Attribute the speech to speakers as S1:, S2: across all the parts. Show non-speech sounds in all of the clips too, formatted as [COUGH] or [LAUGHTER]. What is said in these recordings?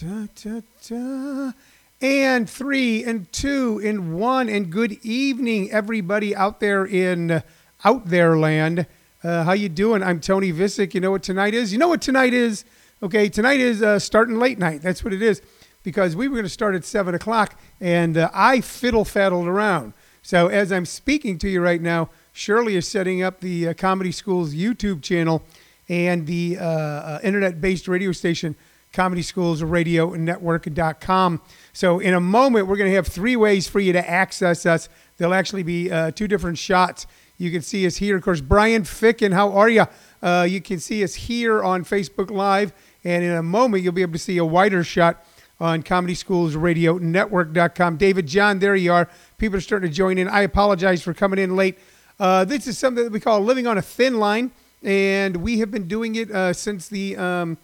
S1: Da, da, da. And three and two and one and good evening, everybody out there in out there land. Uh, how you doing? I'm Tony Visick. You know what tonight is? You know what tonight is? Okay, tonight is uh, starting late night. That's what it is because we were going to start at seven o'clock, and uh, I fiddle faddled around. So as I'm speaking to you right now, Shirley is setting up the uh, Comedy Schools YouTube channel and the uh, uh, internet-based radio station Comedy Schools Radio Network.com. So in a moment, we're going to have three ways for you to access us. There'll actually be uh, two different shots. You can see us here. Of course, Brian Ficken, how are you? Uh, you can see us here on Facebook Live. And in a moment, you'll be able to see a wider shot on Comedy Schools Radio Network.com. David John, there you are. People are starting to join in. I apologize for coming in late. Uh, this is something that we call living on a thin line, and we have been doing it uh, since the um,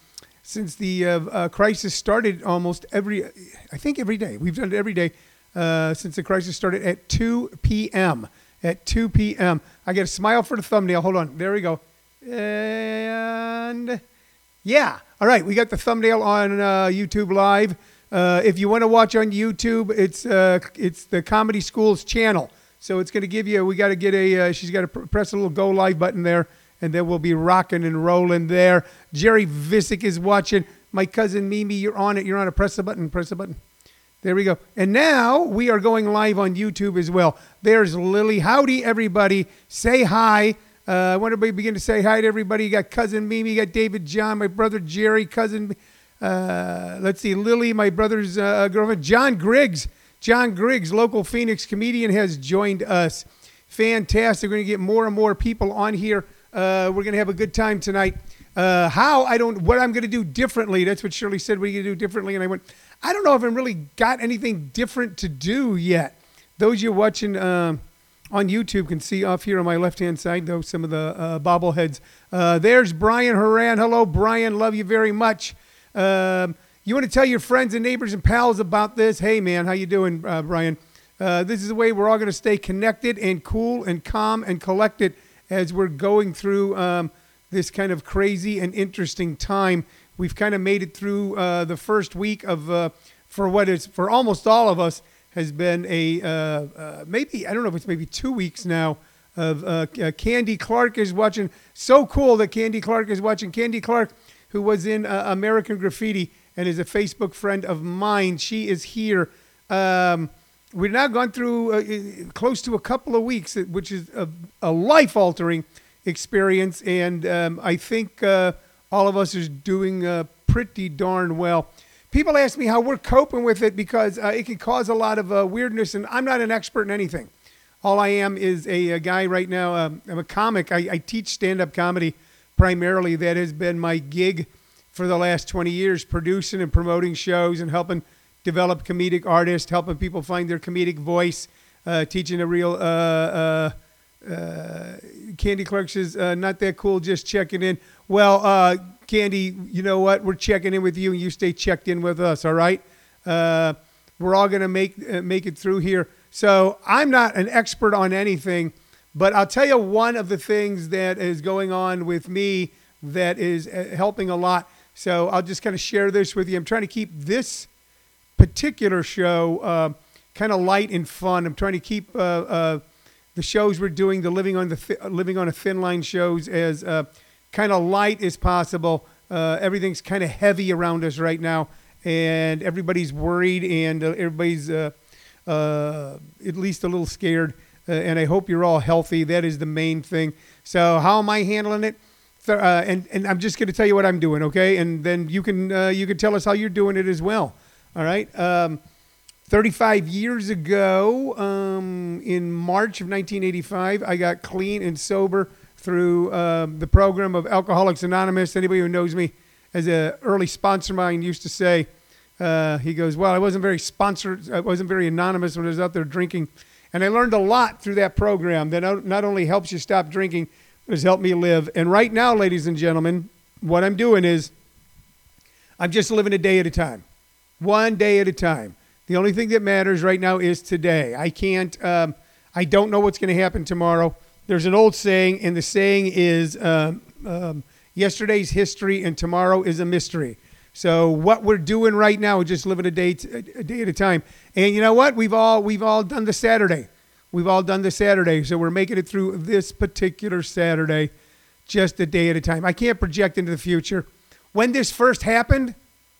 S1: since the uh, uh crisis started. Almost every, I think every day. We've done it every day uh, since the crisis started at 2 p.m. At 2 p.m. I get a smile for the thumbnail. Hold on. There we go. And yeah. All right. We got the thumbnail on uh, YouTube Live. if you want to watch on YouTube, it's it's the Comedy Schools channel. So it's going to give you, we got to get a, uh, she's got to pr- press a little go live button there, and then we'll be rocking and rolling there. Jerry Visick is watching. My cousin Mimi, you're on it. You're on it. Press the button. Press the button. There we go. And now we are going live on YouTube as well. There's Lily. Howdy, everybody. Say hi. Uh, I want everybody to begin to say hi to everybody. You got cousin Mimi, you got David John, my brother Jerry, cousin, uh, let's see, Lily, my brother's uh, girlfriend, John Griggs. John Griggs, local Phoenix comedian, has joined us. Fantastic. We're going to get more and more people on here. Uh, we're going to have a good time tonight. Uh, how I don't what I'm going to do differently. That's what Shirley said. We going to do differently, and I went. I don't know if I've really got anything different to do yet. Those you're watching uh, on YouTube can see off here on my left hand side, though some of the uh, bobbleheads. Uh, there's Brian Haran. Hello, Brian. Love you very much. Um, you want to tell your friends and neighbors and pals about this? Hey, man, how you doing, uh, Brian? Uh, this is the way we're all going to stay connected and cool and calm and collected as we're going through um, this kind of crazy and interesting time. We've kind of made it through uh, the first week of, uh, for what is, for almost all of us, has been a uh, uh, maybe, I don't know if it's maybe two weeks now of Candy Clark is watching. So cool that Candy Clark is watching. Candy Clark, who was in American Graffiti and is a Facebook friend of mine. She is here. Um, we've now gone through uh, close to a couple of weeks, uh, which is a, a life altering experience. And um, I think uh, all of us is doing uh, pretty darn well. People ask me how we're coping with it because uh, it can cause a lot of uh, weirdness, and I'm not an expert in anything. All I am is a, a guy right now. Um, I'm a comic. I, I teach stand up comedy primarily. That has been my gig for the last 20 years, producing and promoting shows and helping develop comedic artists, helping people find their comedic voice, uh, teaching a real. Uh, uh, uh Candy Clark says, uh, not that cool, just checking in. Well, Candy, you know what? We're checking in with you, and you stay checked in with us, all right? we're all going to make, make it through here. So I'm not an expert on anything, but I'll tell you one of the things that is going on with me that is helping a lot so I'll just kind of share this with you. I'm trying to keep this particular show uh, kind of light and fun. I'm trying to keep uh, uh, the shows we're doing, the living on the th- living on a thin line shows, as uh, kind of light as possible. Uh, everything's kind of heavy around us right now, and everybody's worried, and uh, everybody's at least a little scared. and I hope you're all healthy. That is the main thing. So how am I handling it? uh, and and I'm just going to tell you what I'm doing, okay? And then you can uh, you can tell us how you're doing it as well. All right. Um, 35 years ago, um, in March of 1985, I got clean and sober through uh, the program of Alcoholics Anonymous. Anybody who knows me as an early sponsor of mine used to say, uh, he goes, "Well, I wasn't very sponsored. I wasn't very anonymous when I was out there drinking." And I learned a lot through that program that not only helps you stop drinking, but has helped me live. And right now, ladies and gentlemen, what I'm doing is I'm just living a day at a time, one day at a time. The only thing that matters right now is today. I can't, um, I don't know what's going to happen tomorrow. There's an old saying, and the saying is um, um, yesterday's history and tomorrow is a mystery. So what we're doing right now, we're just living a day t- a day at a time. And you know what? We've all we've all done the Saturday. We've all done the Saturday. So we're making it through this particular Saturday, just a day at a time. I can't project into the future. When this first happened,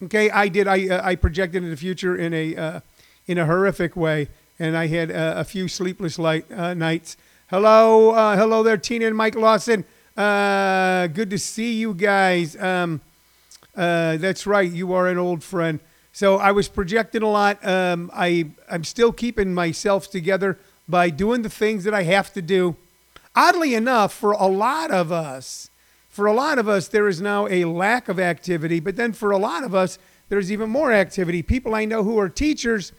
S1: okay, I did. I uh, I projected the future in a uh, in a horrific way, and I had uh, a few sleepless light uh, nights. Hello, uh, hello there, Tina and Mike Lawson. Uh, good to see you guys. Um, that's right. You are an old friend. So I was projecting a lot. Um, I I'm still keeping myself together by doing the things that I have to do. Oddly enough, for a lot of us, for a lot of us, there is now a lack of activity. But then for a lot of us, there's even more activity. People I know who are teachers,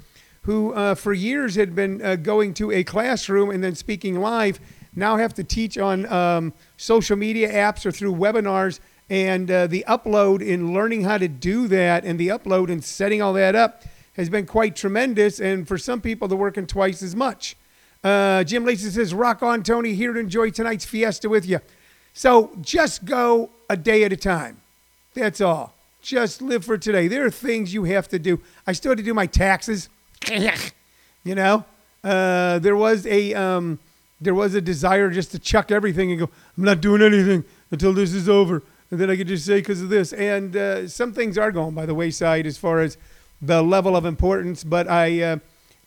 S1: who uh, for years had been uh, going to a classroom and then speaking live, now have to teach on um, social media apps or through webinars and uh, the upload in learning how to do that and the upload and setting all that up has been quite tremendous. And for some people, they're working twice as much. Uh, Jim Lacey says, Rock on, Tony, here to enjoy tonight's fiesta with you. So just go a day at a time. That's all. Just live for today. There are things you have to do. I still had to do my taxes. [LAUGHS] you know, uh, there was a um, there was a desire just to chuck everything and go. I'm not doing anything until this is over and then I could just say because of this. And uh, some things are going by the wayside as far as the level of importance. But I uh,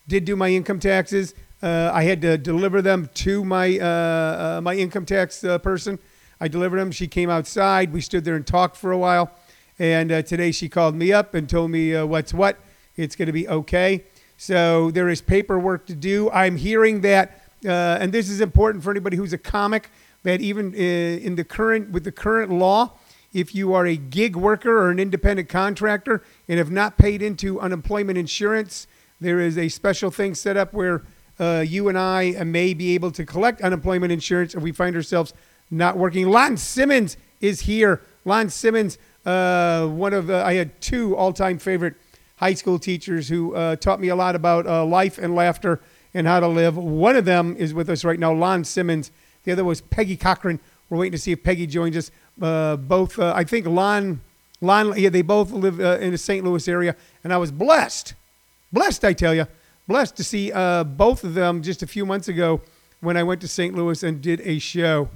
S1: did do my income taxes. Uh, I had to deliver them to my uh, uh, my income tax uh, person. I delivered them. She came outside. We stood there and talked for a while. And today she called me up and told me what's what. It's going to be okay. So there is paperwork to do. I'm hearing that, and this is important for anybody who's a comic that even uh, in the current with the current law, if you are a gig worker or an independent contractor and have not paid into unemployment insurance, there is a special thing set up where uh, you and I may be able to collect unemployment insurance if we find ourselves not working. Lon Simmons is here. Lon Simmons, uh, one of uh, I had two all-time favorite high school teachers who uh, taught me a lot about uh, life and laughter and how to live. One of them is with us right now, Lon Simmons. The other was Peggy Cochran. We're waiting to see if Peggy joins us. Uh, both, uh, I think Lon, Lon, yeah, they both live in the St. Louis area, and I was blessed, blessed, I tell you, blessed to see both of them just a few months ago when I went to St. Louis and did a show.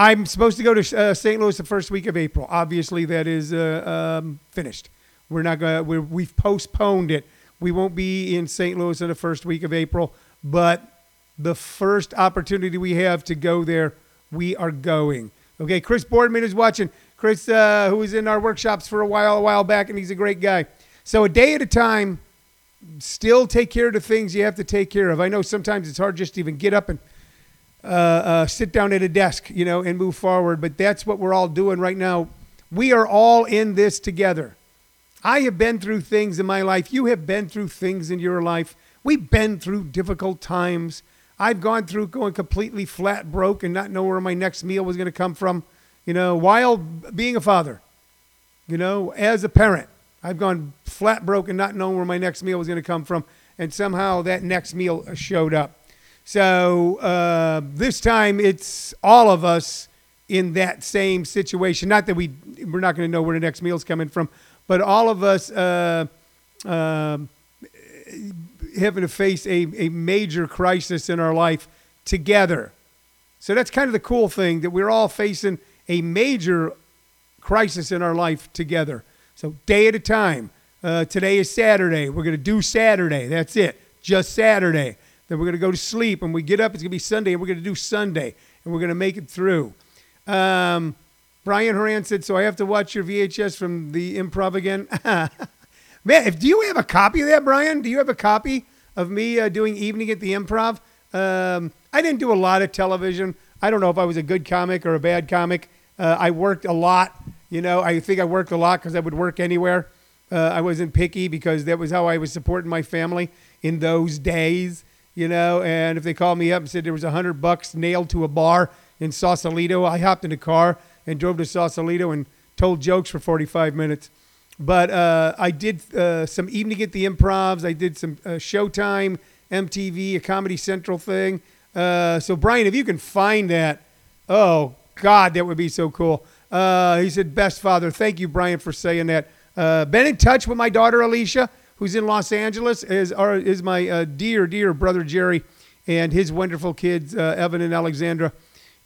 S1: I'm supposed to go to uh, St. Louis the first week of April. Obviously, that is uh, um, finished. We're not going. to We've postponed it. We won't be in St. Louis in the first week of April, but the first opportunity we have to go there, we are going. Okay, Chris Boardman is watching. Chris, uh, who was in our workshops for a while, a while back, and he's a great guy. So a day at a time, still take care of the things you have to take care of. I know sometimes it's hard just to even get up and uh, uh, sit down at a desk, you know, and move forward. But that's what we're all doing right now. We are all in this together. I have been through things in my life. You have been through things in your life. We've been through difficult times. I've gone through going completely flat broke and not know where my next meal was going to come from, you know, while being a father, you know, as a parent. I've gone flat broke and not knowing where my next meal was going to come from, and somehow that next meal showed up. So uh, this time it's all of us in that same situation. Not that we we're not going to know where the next meal is coming from, but all of us uh, uh, having to face a, a major crisis in our life together. So that's kind of the cool thing that we're all facing a major crisis in our life together. So, day at a time. Uh, today is Saturday. We're going to do Saturday. That's it. Just Saturday. Then we're going to go to sleep. and we get up, it's going to be Sunday, and we're going to do Sunday. And we're going to make it through. Um, Brian Horan said, So I have to watch your VHS from the improv again? [LAUGHS] Man, if do you have a copy of that, Brian? Do you have a copy of me uh, doing evening at the Improv? Um, I didn't do a lot of television. I don't know if I was a good comic or a bad comic. Uh, I worked a lot. You know, I think I worked a lot because I would work anywhere. Uh, I wasn't picky because that was how I was supporting my family in those days. You know, and if they called me up and said there was a hundred bucks nailed to a bar in Sausalito, I hopped in a car and drove to Sausalito and told jokes for 45 minutes. But uh, I did uh, some evening at the Improvs. I did some uh, Showtime, MTV, a Comedy Central thing. Uh, so Brian, if you can find that, oh God, that would be so cool. Uh, he said, "Best father." Thank you, Brian, for saying that. Uh, been in touch with my daughter Alicia, who's in Los Angeles, is, our, is my uh, dear, dear brother Jerry and his wonderful kids, uh, Evan and Alexandra,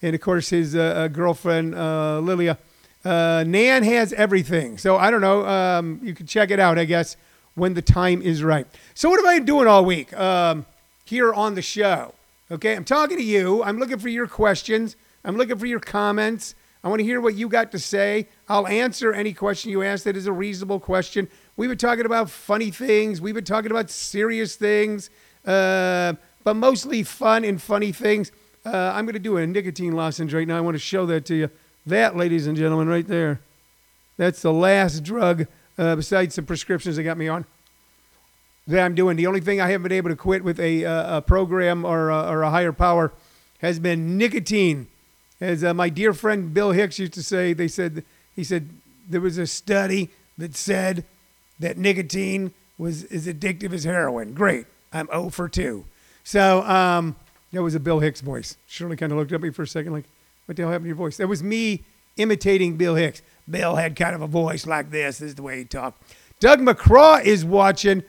S1: and of course his uh, uh, girlfriend uh, Lilia. Uh, Nan has everything. So I don't know. Um, you can check it out, I guess, when the time is right. So what have I been doing all week um, here on the show? Okay, I'm talking to you. I'm looking for your questions. I'm looking for your comments. I want to hear what you got to say. I'll answer any question you ask that is a reasonable question. We've been talking about funny things. We've been talking about serious things, uh, but mostly fun and funny things. Uh, I'm going to do a nicotine lozenge right now. I want to show that to you. That, ladies and gentlemen, right there. That's the last drug uh, besides the prescriptions that got me on that I'm doing. The only thing I haven't been able to quit with a, uh, a program or a, or a higher power has been nicotine. As uh, my dear friend Bill Hicks used to say, they said he said there was a study that said that nicotine was as addictive as heroin. Great, I'm 0 for 2. So um, that was a Bill Hicks voice. Shirley kind of looked at me for a second, like, "What the hell happened to your voice?" That was me imitating Bill Hicks. Bill had kind of a voice like this. This is the way he talked. Doug McCraw is watching.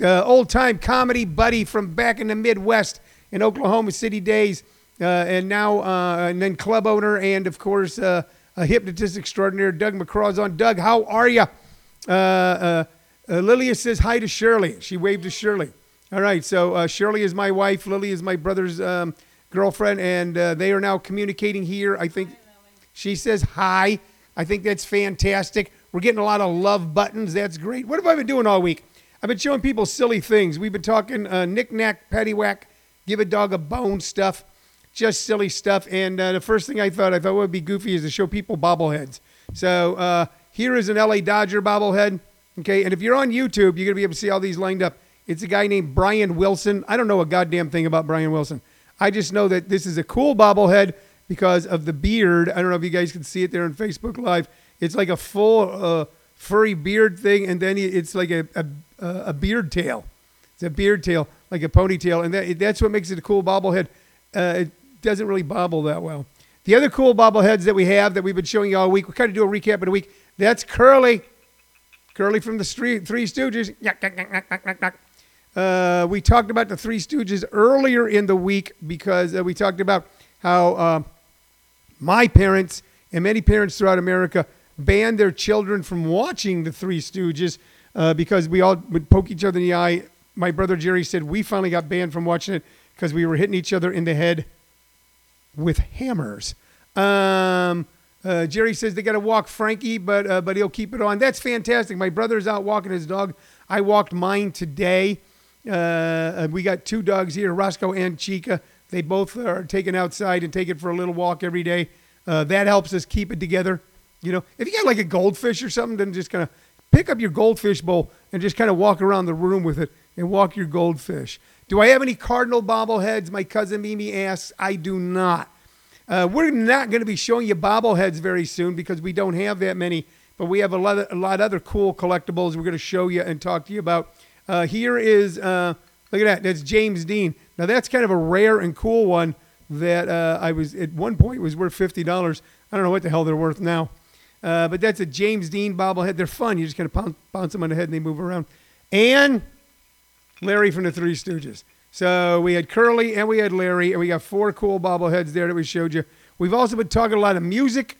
S1: Uh, old time comedy buddy from back in the Midwest in Oklahoma City days, uh, and now uh, and then club owner and of course uh, a hypnotist extraordinaire. Doug McCraw's on. Doug, how are you? Uh, uh, Lilia says hi to Shirley. She waved to Shirley. All right, so Shirley is my wife. Lily is my brother's um, girlfriend, and they are now communicating here. I think she says hi. I think that's fantastic. We're getting a lot of love buttons. That's great. What have I been doing all week? I've been showing people silly things. We've been talking uh, knick-knack, paddywhack, give a dog a bone stuff, just silly stuff. And uh, the first thing I thought, I thought would be goofy is to show people bobbleheads. So uh, here is an LA Dodger bobblehead. Okay, and if you're on YouTube, you're to be able to see all these lined up. It's a guy named Brian Wilson. I don't know a goddamn thing about Brian Wilson. I just know that this is a cool bobblehead because of the beard. I don't know if you guys can see it there on Facebook Live. It's like a full uh, furry beard thing, and then it's like a, a, a beard tail. It's a beard tail, like a ponytail, and that, that's what makes it a cool bobblehead. Uh, it doesn't really bobble that well. The other cool bobbleheads that we have that we've been showing you all week, we kind of do a recap in a week. That's Curly. Curly from the street, Three Stooges. Uh, we talked about the Three Stooges earlier in the week because uh, we talked about how uh, my parents and many parents throughout America banned their children from watching the Three Stooges uh, because we all would poke each other in the eye. My brother Jerry said we finally got banned from watching it because we were hitting each other in the head with hammers. Um, uh, Jerry says they got to walk Frankie, but uh, but he'll keep it on. That's fantastic. My brother's out walking his dog. I walked mine today. Uh, we got two dogs here, Roscoe and Chica. They both are taken outside and taken for a little walk every day. Uh, that helps us keep it together. You know, if you got like a goldfish or something, then just kind of pick up your goldfish bowl and just kind of walk around the room with it and walk your goldfish. Do I have any cardinal bobbleheads? My cousin Mimi asks. I do not. Uh, we're not going to be showing you bobbleheads very soon because we don't have that many, but we have a lot of, a lot of other cool collectibles we're going to show you and talk to you about. Uh, here is, uh, look at that. That's James Dean. Now, that's kind of a rare and cool one that uh, I was, at one point, was worth $50. I don't know what the hell they're worth now. Uh, but that's a James Dean bobblehead. They're fun. You just kind of bounce, bounce them on the head and they move around. And Larry from the Three Stooges. So we had Curly and we had Larry, and we got four cool bobbleheads there that we showed you. We've also been talking a lot of music.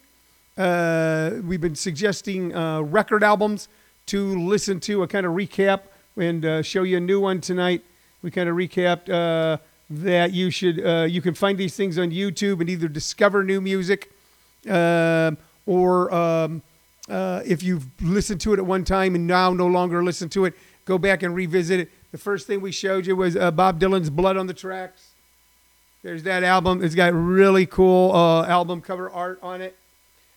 S1: Uh, we've been suggesting uh, record albums to listen to, a kind of recap, and uh, show you a new one tonight. We kind of recapped uh, that you should uh, you can find these things on YouTube and either discover new music um, or um, uh, if you've listened to it at one time and now no longer listen to it, go back and revisit it. The first thing we showed you was uh, Bob Dylan's Blood on the Tracks. There's that album. It's got really cool uh, album cover art on it.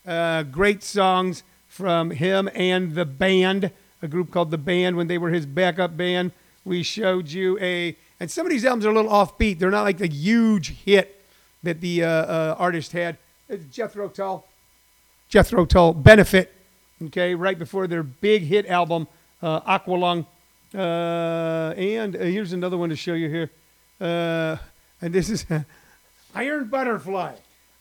S1: Uh, great songs from him and the band, a group called The Band when they were his backup band. We showed you a, and some of these albums are a little offbeat. They're not like the huge hit that the uh, uh, artist had. It's Jethro Tull. Jethro Tull Benefit, okay, right before their big hit album, uh, Aqualung. Uh, and uh, here's another one to show you here. Uh, and this is [LAUGHS] Iron Butterfly.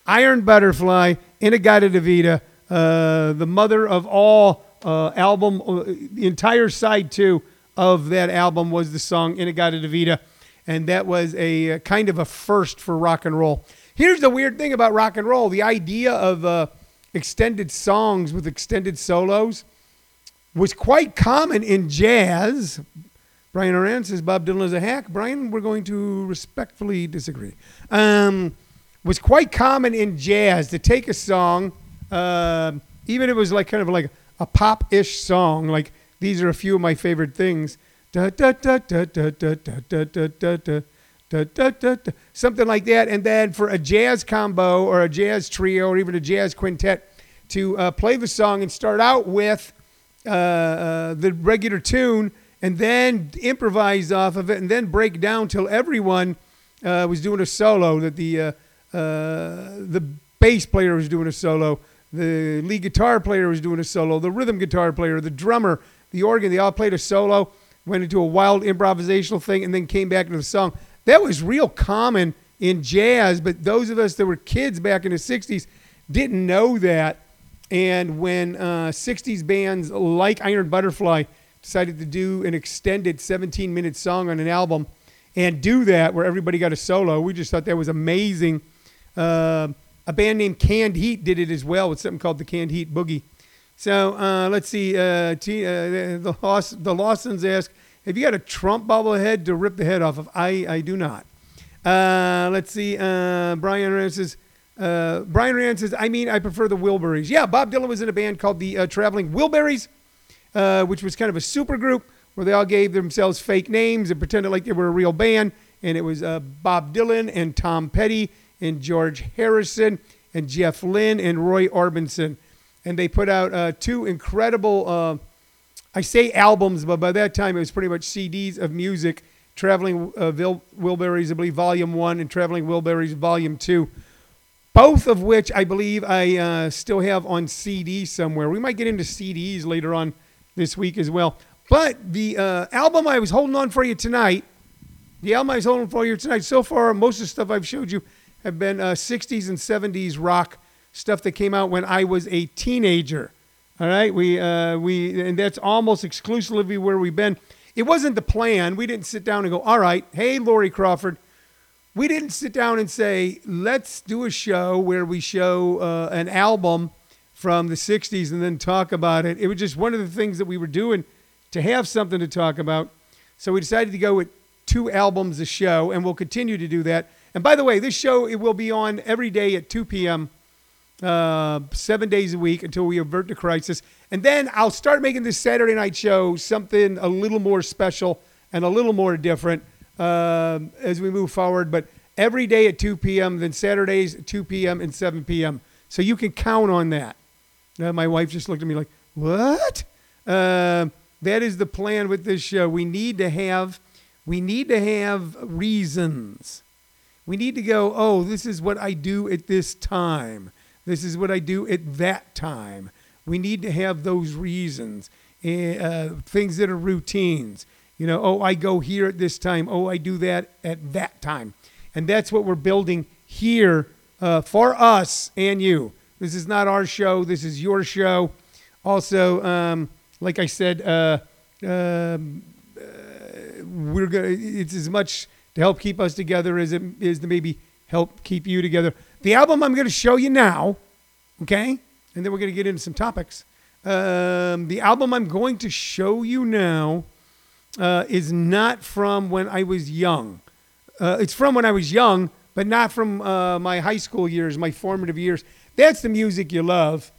S1: Iron Butterfly, In-A-Gadda-Da-Vida, uh, the mother of all uh, album. Uh, the entire side two of that album was the song In-A-Gadda-Da-Vida, and that was a, kind of a first for rock and roll. Here's the weird thing about rock and roll: the idea of extended songs with extended solos was quite common in jazz. Brian Horan says Bob Dylan is a hack. Brian, we're going to respectfully disagree. Um, was quite common in jazz to take a song, uh, even if it was like kind of like a pop-ish song, like these are a few of my favorite things. Something like that, and then for a jazz combo or a jazz trio or even a jazz quintet to uh, play the song and start out with uh, uh, the regular tune and then improvise off of it and then break down till everyone uh, was doing a solo that the uh, uh, the bass player was doing a solo the lead guitar player was doing a solo the rhythm guitar player the drummer the organ they all played a solo went into a wild improvisational thing and then came back into the song. That was real common in jazz but those of us that were kids back in the 60s didn't know that and when uh, 60s bands like Iron Butterfly decided to do an extended 17 minute song on an album and do that where everybody got a solo, we just thought that was amazing. Uh, a band named Canned Heat did it as well with something called the Canned Heat Boogie. So uh, let's see. Uh, T, uh, the, the Lawsons ask, have you got a Trump bobblehead to rip the head off of? I, I do not. Uh, let's see. Brian says, uh, Brian Rand says, I mean, I prefer the Wilburys. Yeah, Bob Dylan was in a band called the uh, Traveling Wilburys, uh, which was kind of a super group where they all gave themselves fake names and pretended like they were a real band. And it was uh, Bob Dylan and Tom Petty and George Harrison and Jeff Lynne and Roy Orbison. And they put out uh, two incredible, uh, I say albums, but by that time it was pretty much CDs of music. Traveling Vil- Wilburys, I believe, Volume 1 and Traveling Wilburys, Volume 2 both of which I believe I uh, still have on CD somewhere. We might get into CDs later on this week as well. But the uh, album I was holding on for you tonight, the album I was holding for you tonight, so far, most of the stuff I've showed you have been uh, 60s and 70s rock stuff that came out when I was a teenager. All right, we uh, we and that's almost exclusively where we've been. It wasn't the plan. We didn't sit down and go, all right, hey, Laurie Crawford, we didn't sit down and say, let's do a show where we show uh, an album from the 60s and then talk about it. It was just one of the things that we were doing to have something to talk about. So we decided to go with two albums a show, and we'll continue to do that. And by the way, this show it will be on every day at 2 p.m., uh, seven days a week until we avert the crisis. And then I'll start making this Saturday night show something a little more special and a little more different uh, as we move forward. But every day at 2 p.m., then Saturdays 2 p.m. and 7 p.m. So you can count on that. Uh, my wife just looked at me like, "What?" Uh, that is the plan with this show. We need to have, we need to have reasons. We need to go. Oh, this is what I do at this time. This is what I do at that time. We need to have those reasons, uh, things that are routines. You know, oh, I go here at this time. Oh, I do that at that time. And that's what we're building here uh, for us and you. This is not our show. This is your show. Also, um, like I said, uh, um, uh, we're gonna. It's as much to help keep us together as it is to maybe help keep you together. The album I'm going to show you now, okay, and then we're going to get into some topics. Um, the album I'm going to show you now uh, is not from when I was young. Uh, it's from when I was young, but not from uh, my high school years, my formative years. That's the music you love.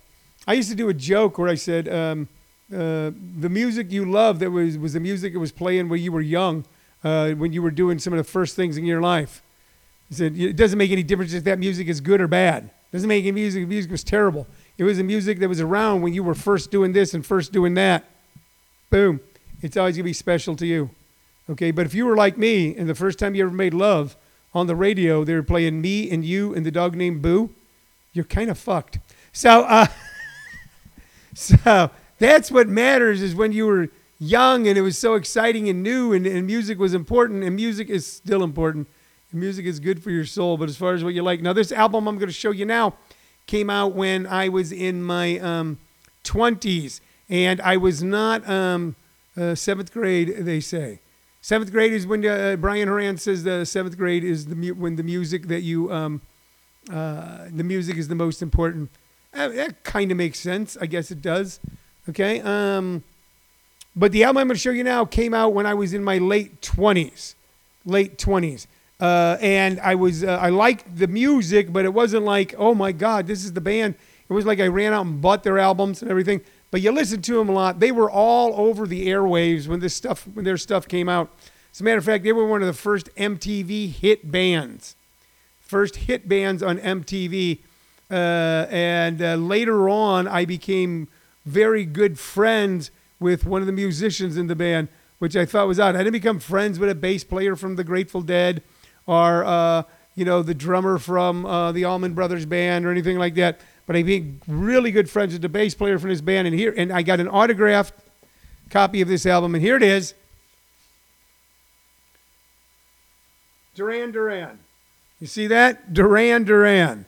S1: I used to do a joke where I said, um, uh, the music you love that was, was the music that was playing when you were young, uh, when you were doing some of the first things in your life. He said, it doesn't make any difference if that music is good or bad. It doesn't make any music. The music was terrible. It was the music that was around when you were first doing this and first doing that. Boom it's always going to be special to you. Okay, but if you were like me and the first time you ever made love on the radio, they were playing me and you and the dog named Boo, you're kind of fucked. So, uh, [LAUGHS] so that's what matters is when you were young and it was so exciting and new and, and music was important and music is still important. And music is good for your soul, but as far as what you like. Now, this album I'm going to show you now came out when I was in my um, 20s and I was not um, uh, seventh grade. They say seventh grade is when uh, Brian Horan says the seventh grade is the mu- when the music that you um, uh, the music is the most important. Uh, that kind of makes sense. I guess it does. Okay. Um, but the album I'm going to show you now came out when I was in my late 20s. Late 20s. Uh, and I was uh, I liked the music, but it wasn't like, oh my God, this is the band. It was like I ran out and bought their albums and everything. But you listen to them a lot. They were all over the airwaves when this stuff when their stuff came out. As a matter of fact, they were one of the first MTV hit bands, first hit bands on MTV. Uh, and uh, later on, I became very good friends with one of the musicians in the band, which I thought was odd. I didn't become friends with a bass player from the Grateful Dead or, uh, you know, the drummer from uh, the Allman Brothers Band or anything like that. But I became really good friends with the bass player from his band. And here, and I got an autographed copy of this album. And here it is Duran Duran. You see that? Duran Duran.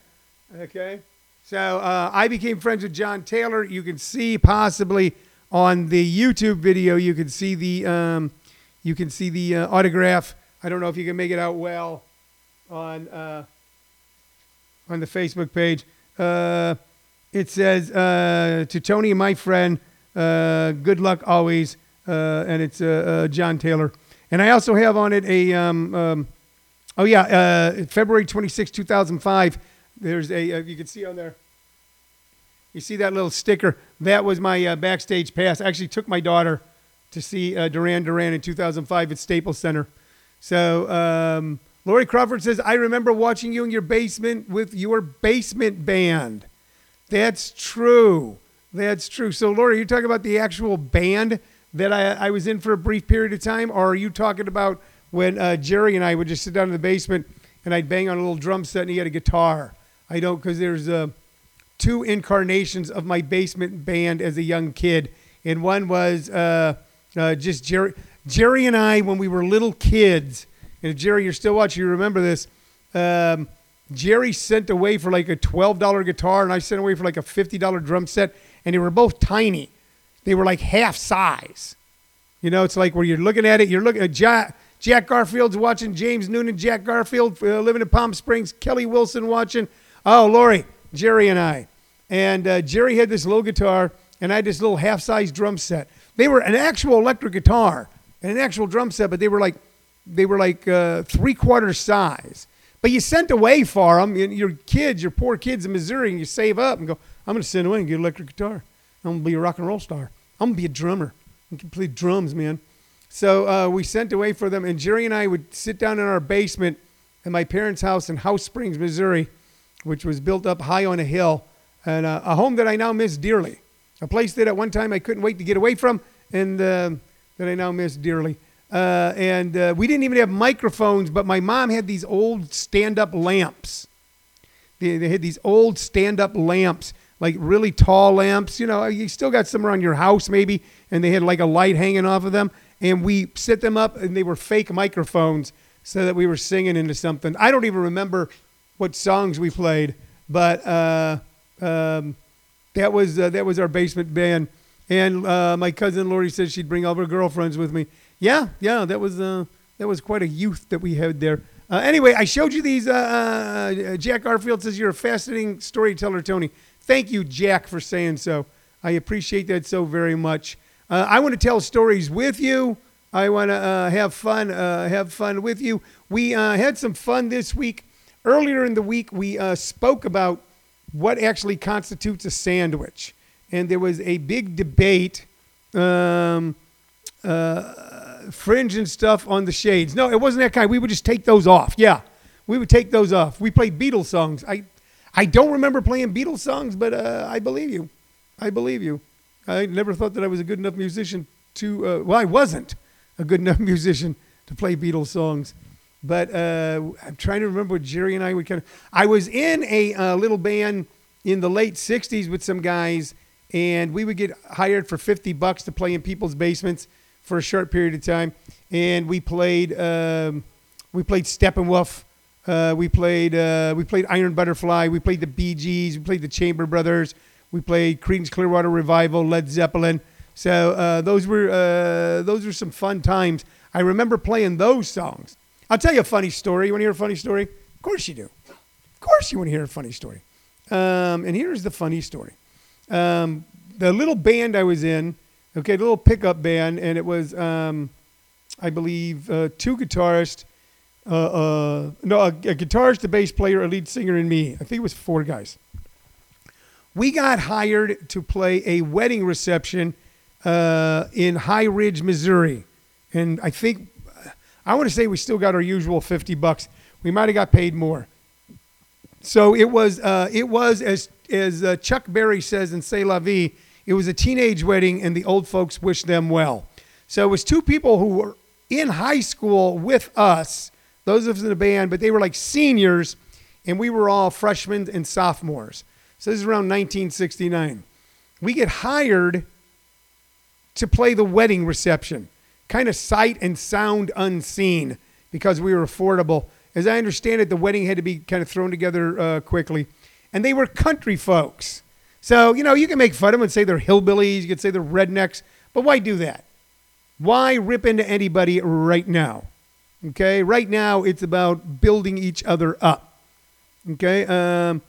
S1: Okay. So uh, I became friends with John Taylor. You can see possibly on the YouTube video, you can see the um, you can see the uh, autograph. I don't know if you can make it out well on uh, on the Facebook page. Uh, it says uh, to Tony, my friend, uh, good luck always, uh, and it's John Taylor. And I also have on it a um, um, oh yeah, February 26, 2005. There's a you can see on there you see that little sticker? That was my uh, backstage pass. I actually took my daughter to see uh, Duran Duran in 2005 at Staples Center. So um, Lori Crawford says, I remember watching you in your basement with your basement band. That's true. That's true. So, Lori, you talking about the actual band that I, I was in for a brief period of time, or are you talking about when uh, Jerry and I would just sit down in the basement and I'd bang on a little drum set and he had a guitar? I don't, because there's. Uh, two incarnations of my basement band as a young kid, and one was uh, uh, just Jerry. Jerry and I, when we were little kids, and Jerry, you're still watching, you remember this. Um, Jerry sent away for like a $12 guitar, and I sent away for like a $50 drum set, and they were both tiny. They were like half size. You know, it's like where you're looking at it, you're looking at Jack, Jack Garfield's watching, James Noonan, Jack Garfield uh, living in Palm Springs, Kelly Wilson watching. Oh, Lori, Jerry and I. And uh, Jerry had this little guitar, and I had this little half size drum set. They were an actual electric guitar and an actual drum set, but they were like they were like uh, three quarter size. But you sent away for them. Your kids, your poor kids in Missouri, and you save up and go. I'm going to send away and get an electric guitar. I'm going to be a rock and roll star. I'm going to be a drummer. I can play drums, man. So uh, we sent away for them, and Jerry and I would sit down in our basement at my parents' house in House Springs, Missouri, which was built up high on a hill and uh, a home that I now miss dearly. A place that at one time I couldn't wait to get away from, and uh, that I now miss dearly. Uh, and uh, we didn't even have microphones, but my mom had these old stand up lamps. They, they had these old stand up lamps, like really tall lamps. You know, you still got some around your house maybe, and they had like a light hanging off of them. And we set them up, and they were fake microphones so that we were singing into something. I don't even remember what songs we played, but uh, um, that was uh, that was our basement band. And uh, my cousin Lori said she'd bring all her girlfriends with me. Yeah, yeah, that was uh, that was quite a youth that we had there. Uh, anyway, I showed you these. Uh, uh, Jack Garfield says you're a fascinating storyteller, Tony. Thank you, Jack, for saying so. I appreciate that so very much. I want to tell stories with you. I want to have fun. have fun with you. We had some fun this week. Earlier in the week, we spoke about what actually constitutes a sandwich. And there was a big debate, um, uh, fringe and stuff on the shades. No, it wasn't that kind. We would just take those off. Yeah, we would take those off. We played Beatles songs. I, I don't remember playing Beatles songs, but uh, I believe you. I believe you. I never thought that I was a good enough musician to. Uh, well, I wasn't a good [LAUGHS] enough musician to play Beatles songs. But uh, I'm trying to remember what Jerry and I would kind of. I was in a uh, little band in the late '60s with some guys, and we would get hired for 50 bucks to play in people's basements for a short period of time. And we played. Um, we played Steppenwolf. Uh, we played. Uh, we played Iron Butterfly. We played the Bee Gees. We played the Chamber Brothers. We played Creedence Clearwater Revival, Led Zeppelin. So uh, those were uh, those were some fun times. I remember playing those songs. I'll tell you a funny story. You want to hear a funny story? Of course you do. Of course you want to hear a funny story. Um, and here's the funny story. Um, the little band I was in, okay, the little pickup band, and it was, um, I believe, uh, two guitarists, uh, uh, no, a, a guitarist, a bass player, a lead singer, and me. I think it was four guys. We got hired to play a wedding reception uh, in High Ridge, Missouri, and I think I want to say we still got our usual fifty bucks. We might have got paid more. So it was uh, it was as as uh, Chuck Berry says in C'est La Vie, it was a teenage wedding, and the old folks wished them well. So it was two people who were in high school with us, those of us in the band, but they were like seniors, and we were all freshmen and sophomores. So this is around 1969. We get hired to play the wedding reception, kind of sight and sound unseen because we were affordable. As I understand it, the wedding had to be kind of thrown together uh, quickly. And they were country folks. So, you know, you can make fun of them and say they're hillbillies, you can say they're rednecks, but why do that? Why rip into anybody right now? Okay, right now it's about building each other up. Okay, um,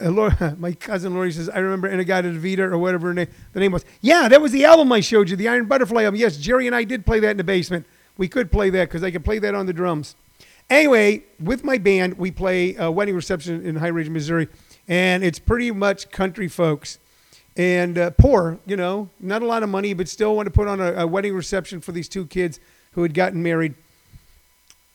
S1: uh, [LAUGHS] my cousin Lori says, I remember In-A-Gadda-Da-Vida or whatever name, the name was. Yeah, that was the album I showed you, the Iron Butterfly album. Yes, Jerry and I did play that in the basement. We could play that because I could play that on the drums. Anyway, with my band, we play a wedding reception in High Ridge, Missouri, and it's pretty much country folks and uh, poor, you know, not a lot of money, but still want to put on a, a wedding reception for these two kids who had gotten married.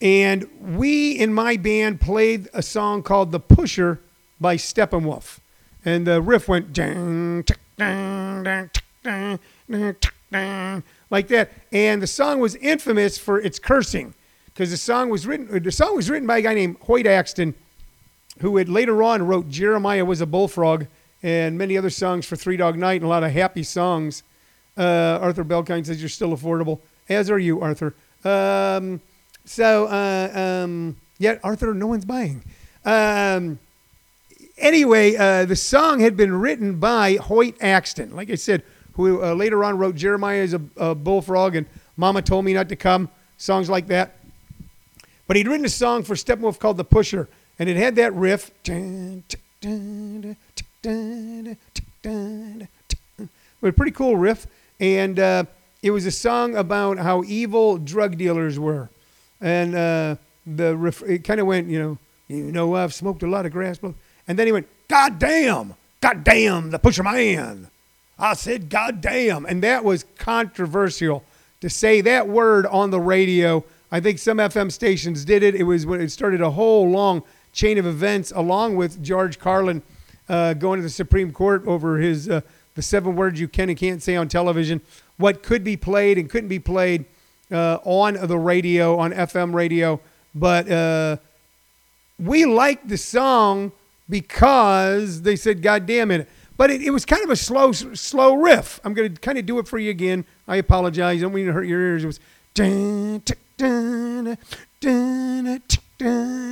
S1: And we in my band played a song called The Pusher by Steppenwolf. And the riff went dang, dang, dang, dang, dang, dang, like that. And the song was infamous for its cursing because the song was written the song was written by a guy named Hoyt Axton, who had later on wrote Jeremiah was a bullfrog and many other songs for Three Dog Night and a lot of happy songs. Uh, Arthur Belkind says you're still affordable, as are you, Arthur. Um, so, uh, um, yet Arthur, no one's buying. Um, anyway, uh, the song had been written by Hoyt Axton, like I said, who uh, later on wrote Jeremiah is a, a bullfrog and Mama Told Me Not to Come, songs like that. But he'd written a song for Steppenwolf called The Pusher, and it had that riff. But a pretty cool riff. And uh, it was a song about how evil drug dealers were. And uh, the riff, it kind of went, you know, you know, I've smoked a lot of grass. And then he went, God damn, God damn, the pusher man. I said, God damn. And that was controversial to say that word on the radio. I think some FM stations did it. It was when it started a whole long chain of events, along with George Carlin uh, going to the Supreme Court over his uh, the seven words you can and can't say on television, what could be played and couldn't be played uh, on the radio, on FM radio. But uh, we liked the song because they said "God damn it." But it, it was kind of a slow, slow riff. I'm going to kind of do it for you again. I apologize. I don't mean to hurt your ears. It was. That's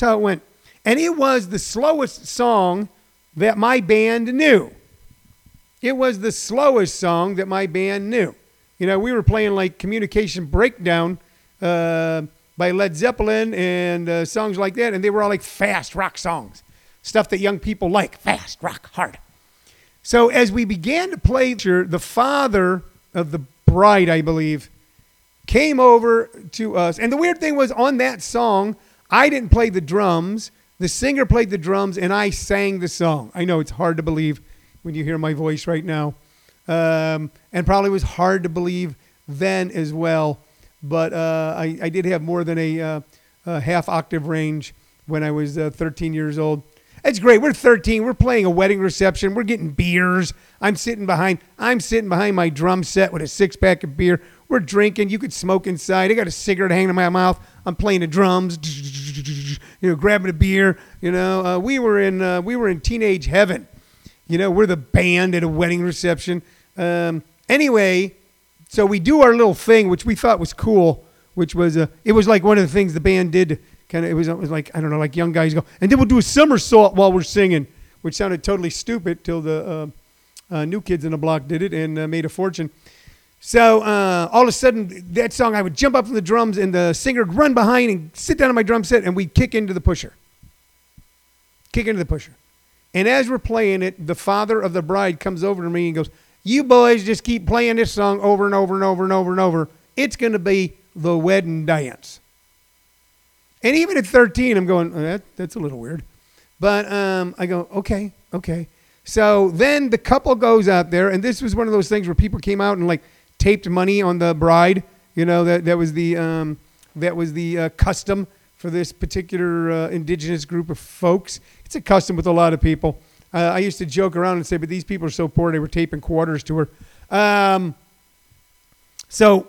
S1: how it went. And it was the slowest song that my band knew. It was the slowest song that my band knew. You know, we were playing like Communication Breakdown uh, by Led Zeppelin and uh, songs like that, and they were all like fast rock songs, stuff that young people like fast, rock, hard. So as we began to play, the father of the bride, I believe, came over to us. And the weird thing was on that song, I didn't play the drums. The singer played the drums and I sang the song. I know it's hard to believe when you hear my voice right now. Um, and probably was hard to believe then as well. But uh, I, I, did have more than a, uh, a, half octave range when I was uh, 13 years old. It's great. We're 13. We're playing a wedding reception. We're getting beers. I'm sitting behind. I'm sitting behind my drum set with a six pack of beer. We're drinking. You could smoke inside. I got a cigarette hanging in my mouth. I'm playing the drums, you know, grabbing a beer. You know, uh, we were in uh, we were in teenage heaven. You know, we're the band at a wedding reception. Um, anyway, so we do our little thing, which we thought was cool. Which was uh, it was like one of the things the band did. Kind of, it was, it was like I don't know, like young guys go, and then we'll do a somersault while we're singing, which sounded totally stupid till the uh, Uh, New Kids in the Block did it and uh, made a fortune. So uh, all of a sudden, that song, I would jump up from the drums, and the singer would run behind and sit down on my drum set, and we'd kick into the pusher. Kick into the pusher. And as we're playing it, the father of the bride comes over to me and goes, You boys just keep playing this song over and over and over and over and over. It's going to be the wedding dance. And even at 13, I'm going, oh, that, That's a little weird. But um, I go, Okay, okay. So then the couple goes out there, and this was one of those things where people came out and like taped money on the bride. You know that that was the um, that was the uh, custom for this particular uh, indigenous group of folks. It's a custom with a lot of people. Uh, I used to joke around and say, but these people are so poor they were taping quarters to her. Um, so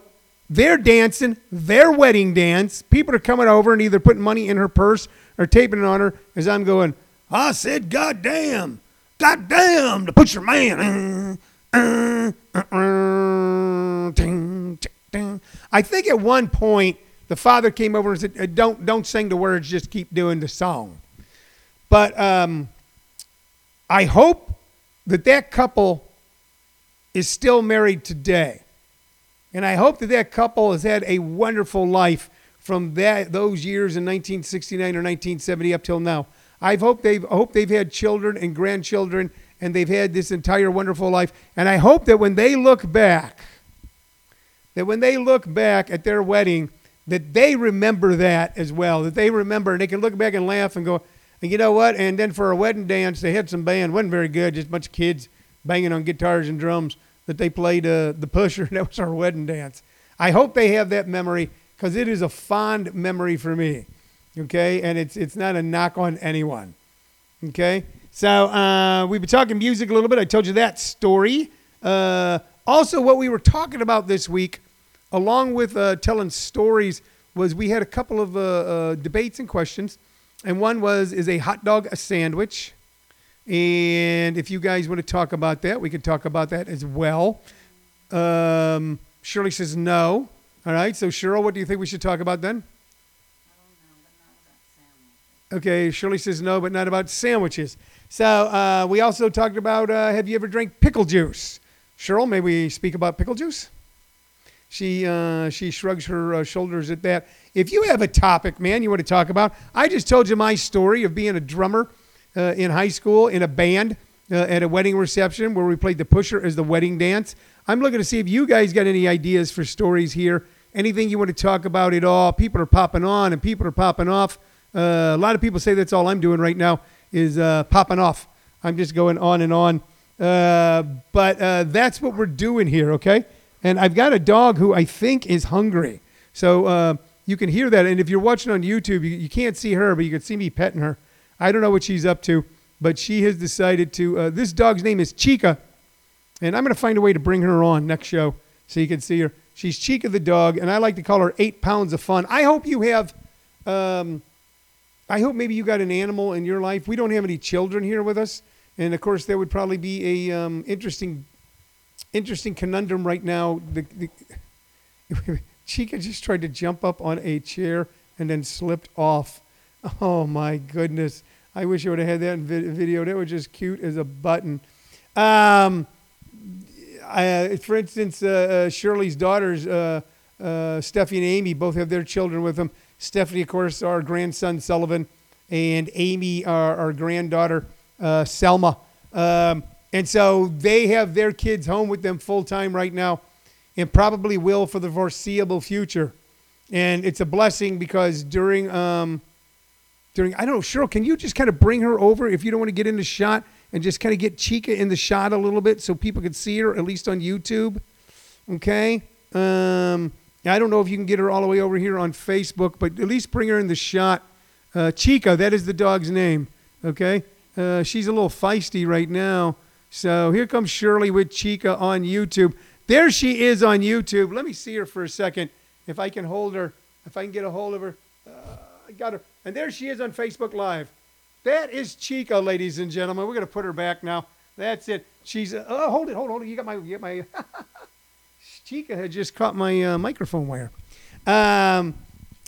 S1: they're dancing their wedding dance. People are coming over and either putting money in her purse or taping it on her. As I'm going, I said, God damn. God damn, to put your man. I think at one point the father came over and said, "Don't don't sing the words, just keep doing the song." But um, I hope that that couple is still married today, and I hope that that couple has had a wonderful life from that those years in 1969 or 1970 up till now. I've hope they've I hope they've had children and grandchildren and they've had this entire wonderful life. And I hope that when they look back, that when they look back at their wedding, that they remember that as well. That they remember and they can look back and laugh and go, and you know what? And then for a wedding dance, they had some band, wasn't very good, just a bunch of kids banging on guitars and drums. That they played uh, the pusher, [LAUGHS] that was our wedding dance. I hope they have that memory because it is a fond memory for me okay? And it's it's not a knock on anyone, okay? So uh, we've been talking music a little bit. I told you that story. Uh, also, what we were talking about this week, along with uh, telling stories, was we had a couple of uh, uh, debates and questions, and one was is a hot dog a sandwich? And if you guys want to talk about that, we can talk about that as well. Um, Shirley says no. All right. So Cheryl, what do you think we should talk about then? Okay, Shirley says no, but not about sandwiches. So uh, we also talked about uh, have you ever drank pickle juice? Cheryl, may we speak about pickle juice? She uh, she shrugs her uh, shoulders at that. If you have a topic, man, you want to talk about, I just told you my story of being a drummer uh, in high school in a band uh, at a wedding reception where we played the pusher as the wedding dance. I'm looking to see if you guys got any ideas for stories here. Anything you want to talk about at all? People are popping on and people are popping off. Uh, a lot of people say that's all I'm doing right now is uh, popping off. I'm just going on and on. Uh, but uh, that's what we're doing here, okay? And I've got a dog who I think is hungry. So uh, you can hear that. And if you're watching on YouTube, you, you, can't see her, but you can see me petting her. I don't know what she's up to, but she has decided to. Uh, this dog's name is Chica. And I'm going to find a way to bring her on next show so you can see her. She's Chica the dog, and I like to call her eight pounds of fun. I hope you have. Um, I hope maybe you got an animal in your life. We don't have any children here with us, and of course, there would probably be a um, interesting, interesting conundrum right now. The, the [LAUGHS] Chica just tried to jump up on a chair and then slipped off. [LAUGHS] Oh my goodness! I wish I would have had that in video. That was just cute as a button. Um, I, for instance, uh, uh, Shirley's daughters, uh, uh, Stephanie and Amy, both have their children with them. Stephanie, of course, our grandson Sullivan, and Amy, our, our granddaughter uh, Selma. Um, and so they have their kids home with them full time right now, and probably will for the foreseeable future. And it's a blessing because during um, during I don't know, Cheryl, can you just kind of bring her over if you don't want to get in the shot and just kind of get Chica in the shot a little bit so people can see her at least on YouTube. Okay. Um, I don't know if you can get her all the way over here on Facebook, but at least bring her in the shot. Uh, Chica, that is the dog's name. Okay, uh, she's a little feisty right now. So here comes Shirley with Chica on YouTube. There she is on YouTube. Let me see her for a second. If I can hold her, if I can get a hold of her, uh, I got her. And there she is on Facebook Live. That is Chica, ladies and gentlemen. We're gonna put her back now. That's it. She's. Uh, oh, hold it, hold it, hold it. You got my, you got my. [LAUGHS] Chica had just caught my uh, microphone wire. Um,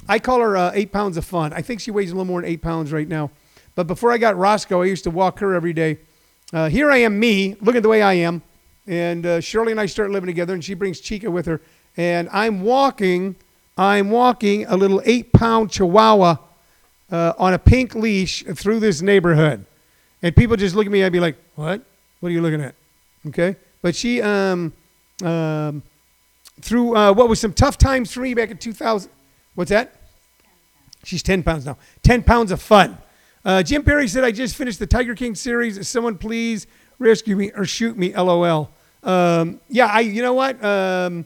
S1: I call her uh, eight pounds of fun. I think she weighs a little more than eight pounds right now. But before I got Roscoe, I used to walk her every day. Uh, here I am, me. Look at the way I am. and uh, Shirley and I start living together, and she brings Chica with her, and I'm walking, I'm walking a little eight-pound Chihuahua uh, on a pink leash through this neighborhood, and people just look at me. I'd be like, "What? What are you looking at?" Okay, but she um, um, through uh, what was some tough times for me back in 2000. What's that? She's 10 pounds now. 10 pounds of fun. Uh, Jim Perry said, I just finished the Tiger King series. Someone please rescue me or shoot me, lol. Um, yeah, I. you know what? Um,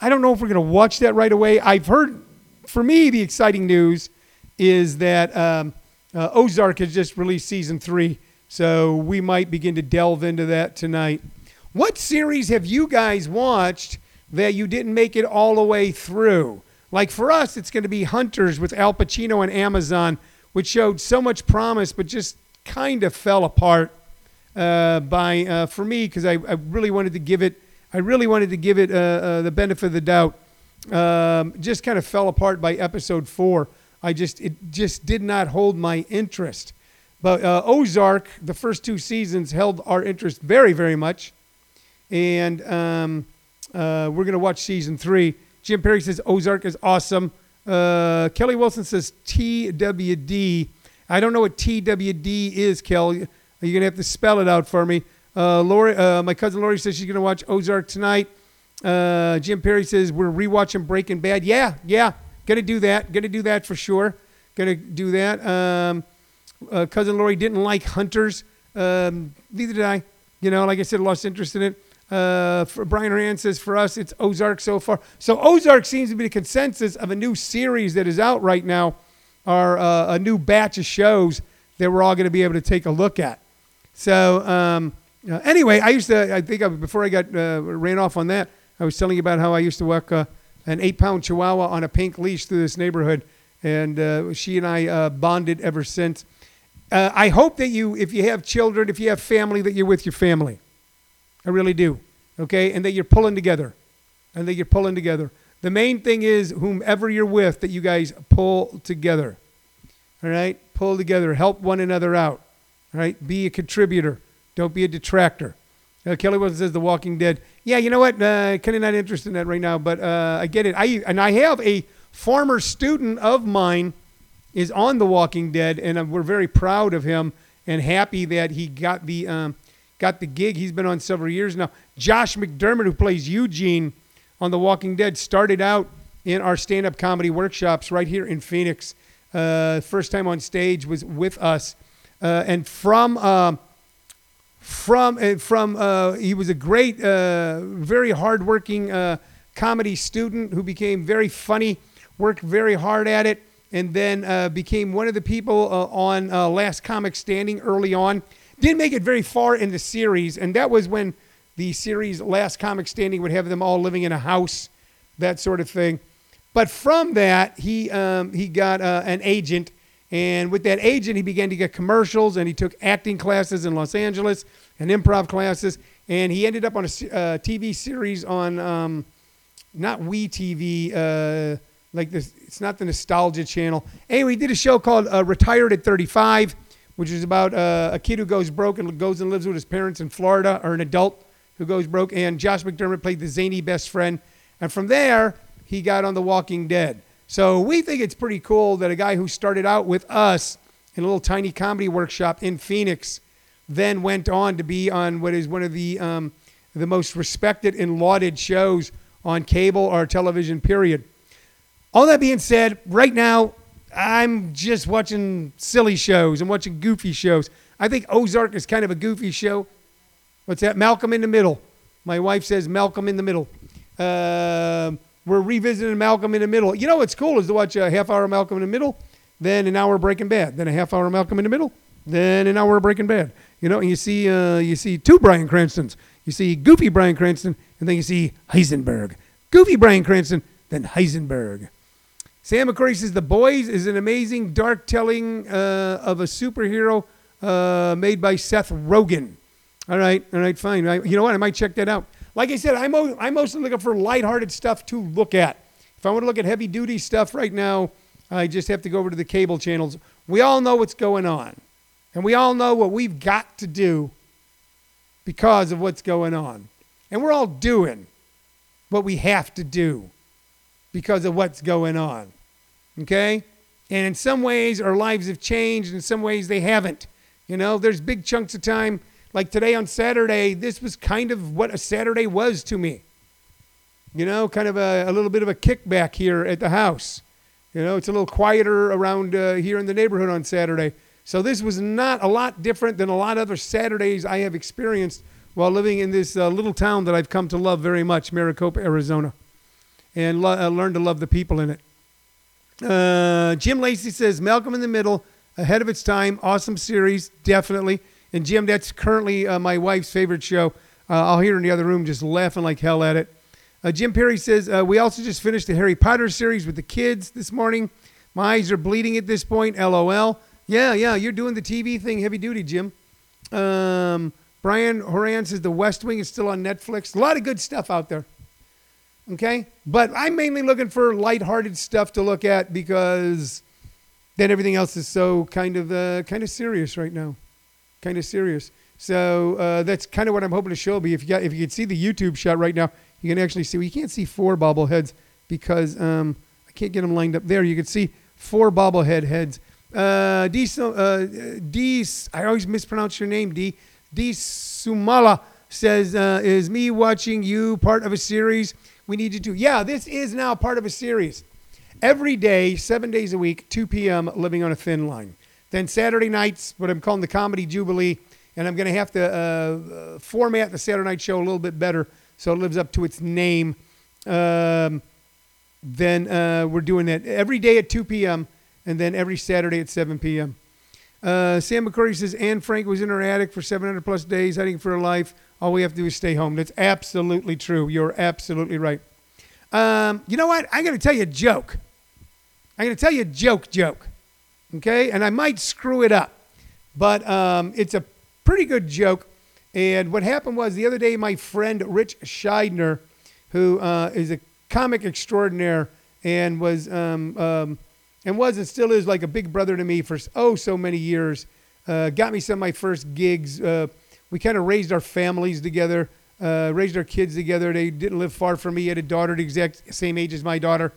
S1: I don't know if we're going to watch that right away. I've heard, for me, the exciting news is that um, uh, Ozark has just released season three. So we might begin to delve into that tonight. What series have you guys watched that you didn't make it all the way through? Like for us, it's going to be Hunters with Al Pacino and Amazon, which showed so much promise, but just kind of fell apart uh, by uh, for me because I, I, really wanted to give it. I really wanted to give it uh, uh the benefit of the doubt. Um, just kind of fell apart by episode four. I just it just did not hold my interest. But uh, Ozark, the first two seasons held our interest very, very much, and um, uh, we're going to watch season three. Jim Perry says Ozark is awesome. Uh, Kelly Wilson says TWD. I don't know what TWD is, Kelly. You're going to have to spell it out for me. Uh, Lori, uh, my cousin Lori says she's going to watch Ozark tonight. Uh, Jim Perry says we're rewatching Breaking Bad. Yeah, yeah, to do that. To do that for sure. To do that. Um, uh, cousin Lori didn't like Hunters. Um, neither did I. You know, like I said, lost interest in it. Uh, for Brian Horan says for us it's Ozark so far. So Ozark seems to be the consensus of a new series that is out right now, or uh, a new batch of shows that we're all going to be able to take a look at. So um, uh, anyway, I used to. I think I, before I got uh, ran off on that, I was telling you about how I used to walk uh, an eight-pound Chihuahua on a pink leash through this neighborhood, and she and I bonded ever since. I hope that you, if you have children, if you have family, that you're with your family. I really do. Okay? And that you're pulling together. And that you're pulling together. The main thing is, whomever you're with, that you guys pull together. All right? Pull together. Help one another out. All right? Be a contributor. Don't be a detractor. Uh, Kelly Wilson says The Walking Dead. Yeah, you know what? Uh, kind of not interested in that right now, but uh, I get it. I and I have a former student of mine is on The Walking Dead, and uh, we're very proud of him and happy that he got the um, got the gig. He's been on several years now. Josh McDermitt, who plays Eugene on The Walking Dead, started out in our stand up comedy workshops right here in Phoenix. Uh, first time on stage was with us. Uh, and from, uh, from, uh, from uh, he was a great, uh, very hardworking comedy student who became very funny, worked very hard at it, and then became one of the people on Last Comic Standing early on. Didn't make it very far in the series, and that was when the series Last Comic Standing would have them all living in a house, that sort of thing. But from that, he um, he got uh, an agent, and with that agent, he began to get commercials, and he took acting classes in Los Angeles and improv classes, and he ended up on a uh, TV series on um, not We TV, uh, like this. It's not the Nostalgia Channel. Anyway, he did a show called uh, Retired at 35 which is about uh, a kid who goes broke and goes and lives with his parents in Florida, or an adult who goes broke. And Josh McDermitt played the zany best friend. And from there, he got on The Walking Dead. So we think it's pretty cool that a guy who started out with us in a little tiny comedy workshop in Phoenix then went on to be on what is one of the, um, the most respected and lauded shows on cable or television, period. All that being said, right now, I'm just watching silly shows and watching goofy shows. I think Ozark is kind of a goofy show. What's that? Malcolm in the Middle. My wife says Malcolm in the Middle. Uh, we're revisiting Malcolm in the Middle. You know what's cool is to watch a half hour Malcolm in the Middle, then an hour Breaking Bad, then a half hour Malcolm in the Middle, then an hour of Breaking Bad. You know, and you see uh, you see two Bryan Cranstons. You see Goofy Bryan Cranston, and then you see Heisenberg. Goofy Bryan Cranston, then Heisenberg. Sam McCurry says The Boys is an amazing dark telling uh, of a superhero uh, made by Seth Rogen. All right, all right, fine. I, you know what? I might check that out. Like I said, I'm, I'm mostly looking for lighthearted stuff to look at. If I want to look at heavy duty stuff right now, I just have to go over to the cable channels. We all know what's going on, and we all know what we've got to do because of what's going on. And we're all doing what we have to do because of what's going on. Okay? And in some ways, our lives have changed. In some ways, they haven't. You know, there's big chunks of time. Like today on Saturday, this was kind of what a Saturday was to me. You know, kind of a, a little bit of a kickback here at the house. You know, it's a little quieter around uh, here in the neighborhood on Saturday. So this was not a lot different than a lot of other Saturdays I have experienced while living in this uh, little town that I've come to love very much, Maricopa, Arizona, and lo- uh, learn to love the people in it. Uh, Jim Lacey says Malcolm in the Middle, ahead of its time, awesome series, definitely. And Jim, that's currently uh, my wife's favorite show. Uh, I'll hear in the other room just laughing like hell at it. Uh, Jim Perry says we also just finished the Harry Potter series with the kids this morning. My eyes are bleeding at this point. LOL. Yeah, yeah, you're doing the TV thing heavy duty, Jim. Um, Brian Horan says The West Wing is still on Netflix. A lot of good stuff out there. Okay? But I'm mainly looking for lighthearted stuff to look at because then everything else is so kind of uh, kind of serious right now. Kind of serious. So uh, that's kind of what I'm hoping to show Be If you got, if you can see the YouTube shot right now, you can actually see. Well, you can't see four bobbleheads because um, I can't get them lined up there. You can see four bobblehead heads. Uh, D, uh, D, I always mispronounce your name, D. D. Sumala says, uh, Is me watching you part of a series we need to? Yeah, this is now part of a series. Every day, seven days a week, 2 p.m., living on a thin line. Then Saturday nights, what I'm calling the Comedy Jubilee, and I'm going to have to uh, format the Saturday night show a little bit better so it lives up to its name. Um, then uh, we're doing that every day at 2 p.m. and then every Saturday at 7 p.m. Uh, Sam McCurry says Anne Frank was in her attic for 700 plus days, hiding for her life. All we have to do is stay home. That's absolutely true. You're absolutely right. Um, you know what? I'm going to tell you a joke. I'm going to tell you a joke, joke. Okay? And I might screw it up, but um, it's a pretty good joke. And what happened was the other day, my friend Rich Scheidner, who uh, is a comic extraordinaire and was um, um, and was and still is like a big brother to me for oh so many years. Uh, got me some of my first gigs. Uh, we kind of raised our families together, uh, raised our kids together. They didn't live far from me. He had a daughter the exact same age as my daughter.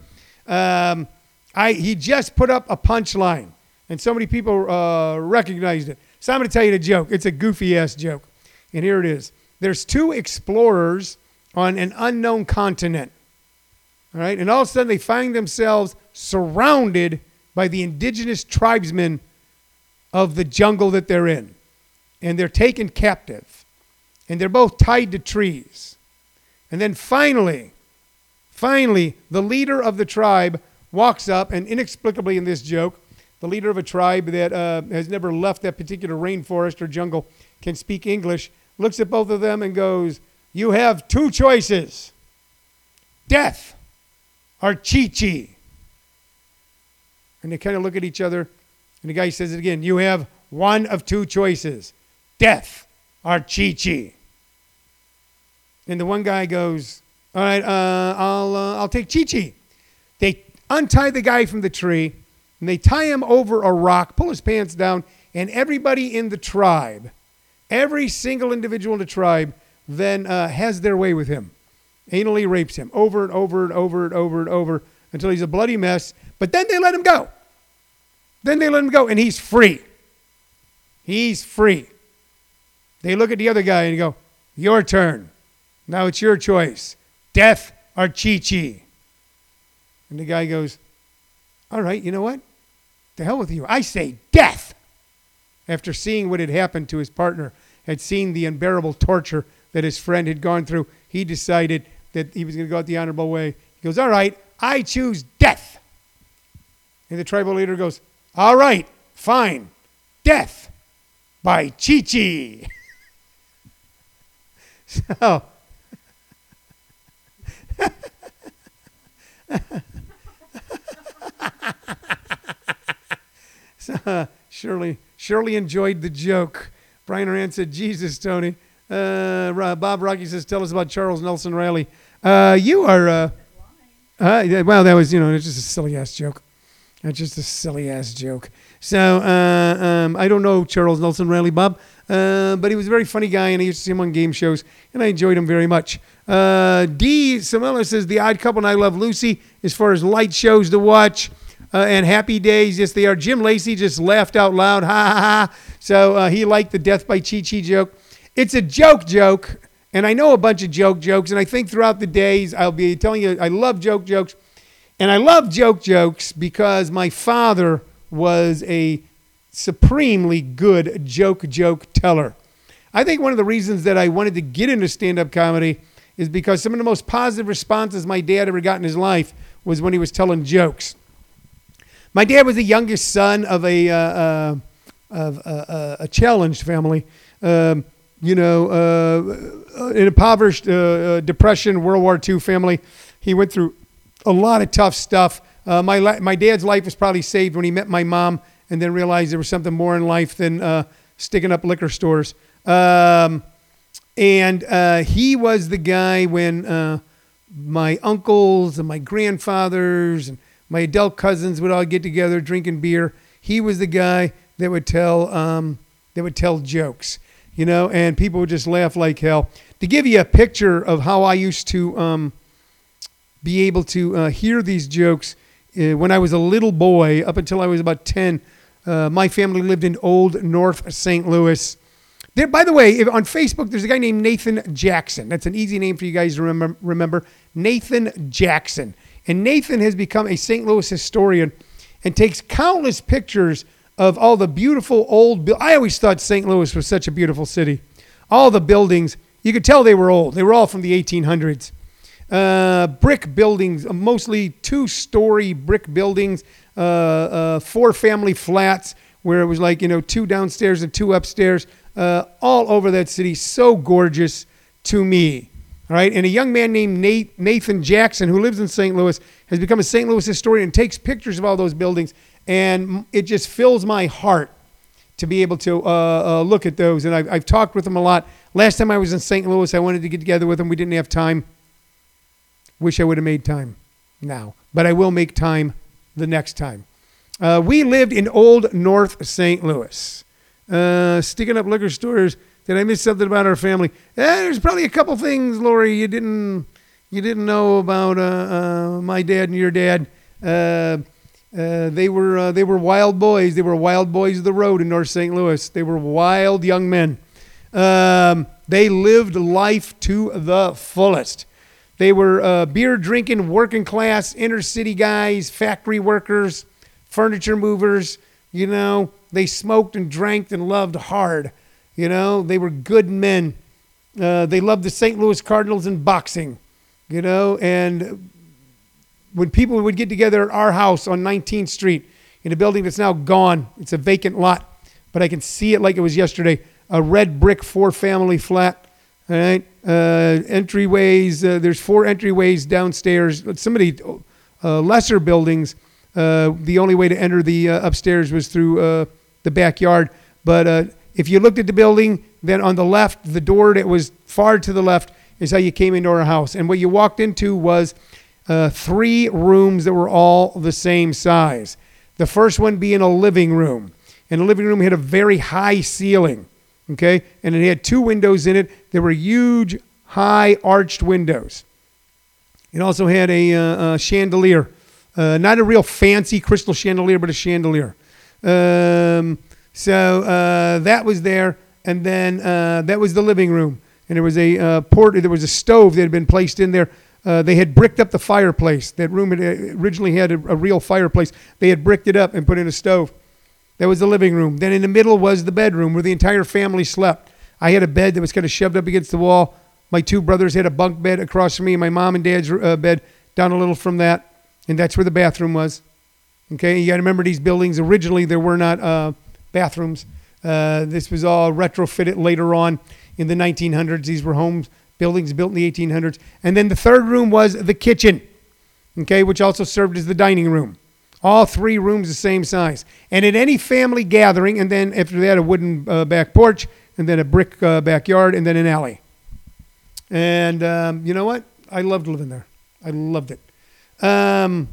S1: Um, I he just put up a punchline, and so many people uh, recognized it. So I'm going to tell you the joke. It's a goofy ass joke, and here it is. There's two explorers on an unknown continent. All right, and all of a sudden they find themselves surrounded by the indigenous tribesmen of the jungle that they're in. And they're taken captive. And they're both tied to trees. And then finally, finally, the leader of the tribe walks up, and inexplicably in this joke, the leader of a tribe that uh, has never left that particular rainforest or jungle can speak English, looks at both of them and goes, You have two choices death or Chi Chi. And they kind of look at each other, and the guy says it again You have one of two choices death or Chi Chi. And the one guy goes, All right, uh, I'll, uh, I'll take Chi Chi. They untie the guy from the tree, and they tie him over a rock, pull his pants down, and everybody in the tribe, every single individual in the tribe, then uh, has their way with him. Anally rapes him over and over and over and over and over until he's a bloody mess. But then they let him go. Then they let him go, and he's free. He's free. They look at the other guy and go, Your turn. Now it's your choice death or Chi Chi. And the guy goes, All right, you know what? The hell with you. I say death. After seeing what had happened to his partner, had seen the unbearable torture that his friend had gone through, he decided that he was going to go out the honorable way. He goes, All right, I choose death. And the tribal leader goes, All right, fine, death by Chi Chi. [LAUGHS] so, [LAUGHS] so uh, Shirley, Shirley enjoyed the joke. Brian Horan said, Jesus, Tony. Uh, Bob Rocky says, tell us about Charles Nelson Reilly. Uh, you are, uh, uh, well, that was, you know, it's just a silly ass joke. That's just a silly ass joke. So, uh, um, I don't know Charles Nelson Reilly, Bob. Uh, but he was a very funny guy, and I used to see him on game shows, and I enjoyed him very much. Uh, D. Samilla says The Odd Couple and I Love Lucy as far as light shows to watch. Uh, and Happy Days, yes, they are. Jim Lacey just laughed out loud, ha ha ha. So uh, he liked the Death by Chi Chi joke. It's a joke joke, and I know a bunch of joke jokes, and I think throughout the days I'll be telling you I love joke jokes. And I love joke jokes because my father was a supremely good joke joke teller. I think one of the reasons that I wanted to get into stand up comedy is because some of the most positive responses my dad ever got in his life was when he was telling jokes. My dad was the youngest son of a, uh, uh, of, uh, uh a challenged family. Um, you know, uh, uh, an impoverished depression, World War II family. He went through a lot of tough stuff. My, my dad's life was probably saved when he met my mom and then realized there was something more in life than sticking up liquor stores. Um, and uh, he was the guy when uh, my uncles and my grandfathers and my adult cousins would all get together drinking beer. He was the guy that would tell um, that would tell jokes, you know, and people would just laugh like hell. To give you a picture of how I used to um, be able to uh, hear these jokes uh, when I was a little boy, up until I was about ten, uh, my family lived in Old North St. Louis. There, by the way, on Facebook, there's a guy named Nathan Jackson. That's an easy name for you guys to remember. remember. Nathan Jackson. And Nathan has become a St. Louis historian and takes countless pictures of all the beautiful old. I always thought St. Louis was such a beautiful city. All the buildings, you could tell they were old. They were all from the 1800s. Uh, brick buildings, uh, mostly two-story brick buildings, uh, uh, four family flats where it was like you know two downstairs and two upstairs uh, all over that city. So gorgeous to me. All right. And a young man named Nate, Nathan Jackson, who lives in St. Louis, has become a St. Louis historian and takes pictures of all those buildings. And it just fills my heart to be able to uh, uh, look at those. And I've, I've talked with him a lot. Last time I was in St. Louis, I wanted to get together with him. We didn't have time. Wish I would have made time now, but I will make time the next time. Uh, we lived in Old North St. Louis uh, sticking up liquor stores. Did I miss something about our family? Eh, there's probably a couple things, Lori, you didn't you didn't know about uh, uh, my dad and your dad. Uh, uh, they were they were wild boys. They were wild boys of the road in North St. Louis. They were wild young men. Um, they lived life to the fullest. They were uh, beer drinking, working class, inner city guys, factory workers, furniture movers. You know, they smoked and drank and loved hard. You know, they were good men. Uh, they loved the St. Louis Cardinals and boxing. You know, and when people would get together at our house on 19th Street in a building that's now gone, it's a vacant lot, but I can see it like it was yesterday. A red brick four family flat. All right, uh, entryways. Uh, there's four entryways downstairs. Some of the uh, lesser buildings uh, the only way to enter the uh, upstairs was through uh, the backyard. But if you looked at the building, then on the left, the door that was far to the left is how you came into our house. And what you walked into was three rooms that were all the same size. The first one being a living room. And the living room had a very high ceiling, okay? And it had two windows in it. There were huge, high arched windows. It also had a, a chandelier uh, not a real fancy crystal chandelier, but a chandelier. Um, so uh, that was there, and then uh, that was the living room, and there was a uh, port. There was a stove that had been placed in there. Uh, they had bricked up the fireplace. That room had uh, originally had a, a real fireplace. They had bricked it up and put in a stove. That was the living room. Then in the middle was the bedroom where the entire family slept. I had a bed that was kind of shoved up against the wall. My two brothers had a bunk bed across from me. My mom and dad's uh, bed down a little from that and that's where the bathroom was. Okay, you got to remember these buildings originally there were not uh, bathrooms. Uh, this was all retrofitted later on in the 1900s. These were homes, buildings built in the 1800s. And then the third room was the kitchen, okay, which also served as the dining room. All three rooms the same size. And at any family gathering, and then after that, a wooden uh, back porch, and then a brick uh, backyard, and then an alley. And um, you know what? I loved living there. I loved it. Um,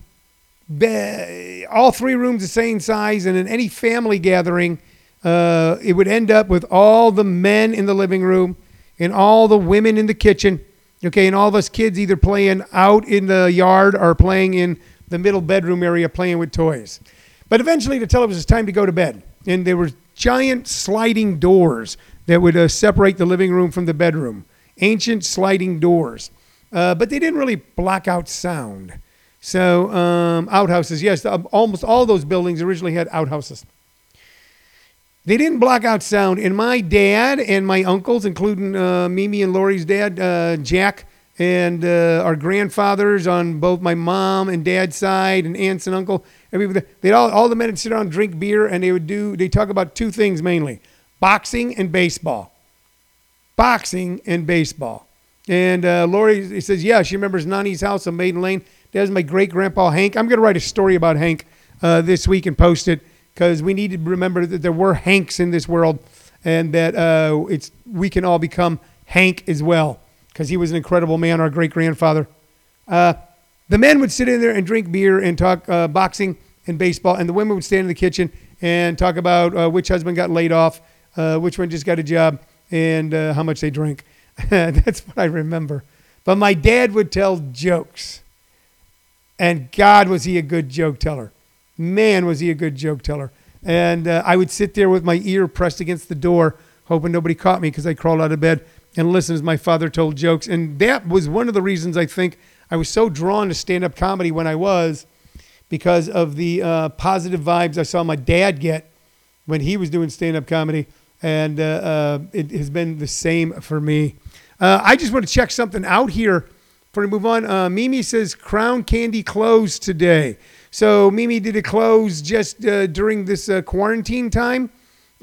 S1: be, all three rooms the same size, and in any family gathering, uh, it would end up with all the men in the living room and all the women in the kitchen. Okay, and all of us kids either playing out in the yard or playing in the middle bedroom area playing with toys. But eventually, to tell it was time to go to bed, and there were giant sliding doors that would uh, separate the living room from the bedroom. Ancient sliding doors, uh, but they didn't really block out sound. So um, outhouses, yes, um, almost all those buildings originally had outhouses. They didn't block out sound. And my dad and my uncles, including uh, Mimi and Lori's dad, uh, Jack, and uh, our grandfathers on both my mom and dad's side, and aunts and uncle, everybody, they all all the men would sit around, drink beer, and they would do. They talk about two things mainly: boxing and baseball. Boxing and baseball. And uh, Lori says, yeah, she remembers Nani's house on Maiden Lane. That was my great grandpa Hank. I'm going to write a story about Hank uh, this week and post it because we need to remember that there were Hanks in this world, and that uh, it's we can all become Hank as well because he was an incredible man, our great grandfather. Uh, the men would sit in there and drink beer and talk uh, boxing and baseball, and the women would stand in the kitchen and talk about uh, which husband got laid off, uh, which one just got a job, and uh, how much they drink. [LAUGHS] That's what I remember. But my dad would tell jokes, and God was he a good joke teller. Man, was he a good joke teller. And uh, I would sit there with my ear pressed against the door, hoping nobody caught me because I crawled out of bed and listen as my father told jokes. And that was one of the reasons I think I was so drawn to stand up comedy when I was because of the uh, positive vibes I saw my dad get when he was doing stand up comedy. And uh, uh, it has been the same for me. Uh, I just want to check something out here before we move on. Uh, Mimi says Crown Candy closed today. So, Mimi, did it close just uh, during this quarantine time,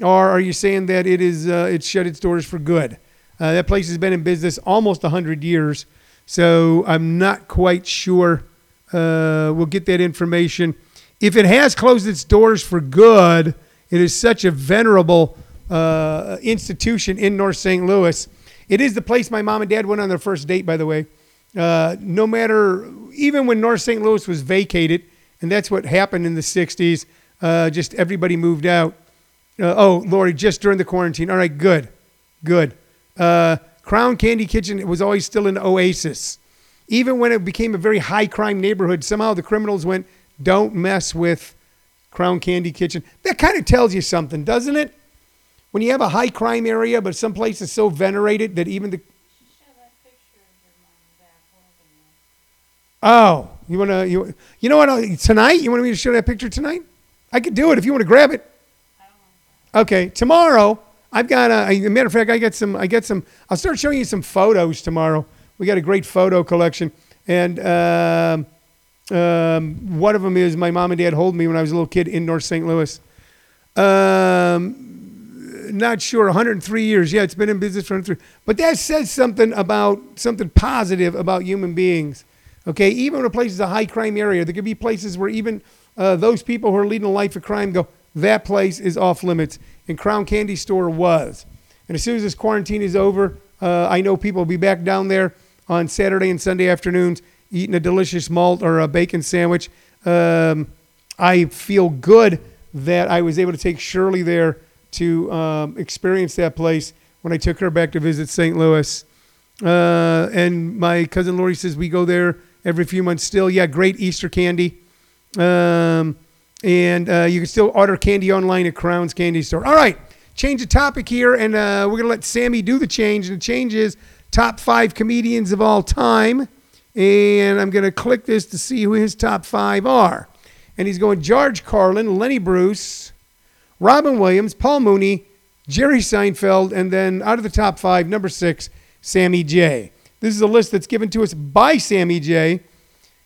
S1: or are you saying that it is it shut its doors for good? Uh, that place has been in business almost hundred years, so I'm not quite sure. Uh, we'll get that information. If it has closed its doors for good, it is such a venerable uh, institution in North St. Louis. It is the place my mom and dad went on their first date, by the way. no matter, even when North St. Louis was vacated, and that's what happened in the 60s. Uh, just everybody moved out. Uh, oh, Lori, just during the quarantine. All right, good, good. Uh, Crown Candy Kitchen it was always still an oasis. Even when it became a very high crime neighborhood, somehow the criminals went, don't mess with Crown Candy Kitchen. That kind of tells you something, doesn't it? When you have a high crime area, but some place is so venerated that even the. Oh, you want to, you, you know what? uh, Tonight? You want me to show that picture tonight? I could do it if you want to grab it. Okay, tomorrow I've got a, a matter of fact, I get some, I get some, I'll start showing you some photos tomorrow. We got a great photo collection. And um, um, one of them is my mom and dad hold me when I was a little kid in North St. Louis. Um, not sure, 103 years. Yeah, it's been in business for 103. But that says something about something positive about human beings. Okay, even when a place is a high crime area, there could be places where even uh, those people who are leading a life of crime go, that place is off limits. And Crown Candy Store was. And as soon as this quarantine is over, uh, I know people will be back down there on Saturday and Sunday afternoons eating a delicious malt or a bacon sandwich. Um, I feel good that I was able to take Shirley there to um, experience that place when I took her back to visit St. Louis. Uh, and my cousin Lori says we go there every few months still. Yeah, great Easter candy. Um, and uh, you can still order candy online at Crown's Candy Store. All right, change the topic here, and uh, we're going to let Sammy do the change. And the change is top five comedians of all time. And I'm going to click this to see who his top five are. And he's going George Carlin, Lenny Bruce, Robin Williams, Paul Mooney, Jerry Seinfeld, and then out of the top five, number six, Sammy J. This is a list that's given to us by Sammy J.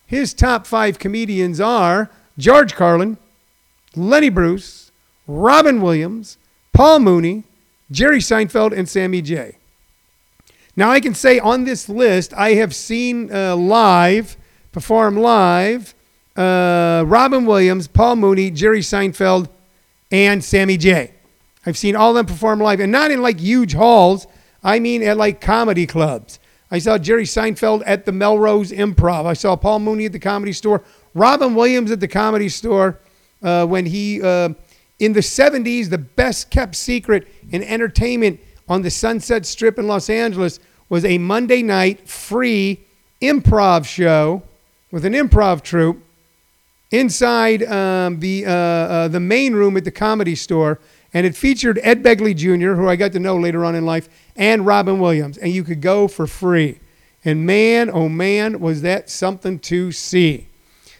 S1: His top five comedians are George Carlin, Lenny Bruce, Robin Williams, Paul Mooney, Jerry Seinfeld, and Sammy J. Now, I can say on this list, I have seen uh, live, perform live, uh, Robin Williams, Paul Mooney, Jerry Seinfeld, and Sammy J. I've seen all of them perform live, and not in like huge halls. I mean at like comedy clubs. I saw Jerry Seinfeld at the Melrose Improv. I saw Paul Mooney at the Comedy Store. Robin Williams at the Comedy Store uh, when he uh, In the 70s, the best kept secret in entertainment on the Sunset Strip in Los Angeles was a Monday night free improv show with an improv troupe inside um, the, uh, uh, the main room at the comedy store. And it featured Ed Begley Jr., who I got to know later on in life, and Robin Williams. And you could go for free. And man, oh man, was that something to see.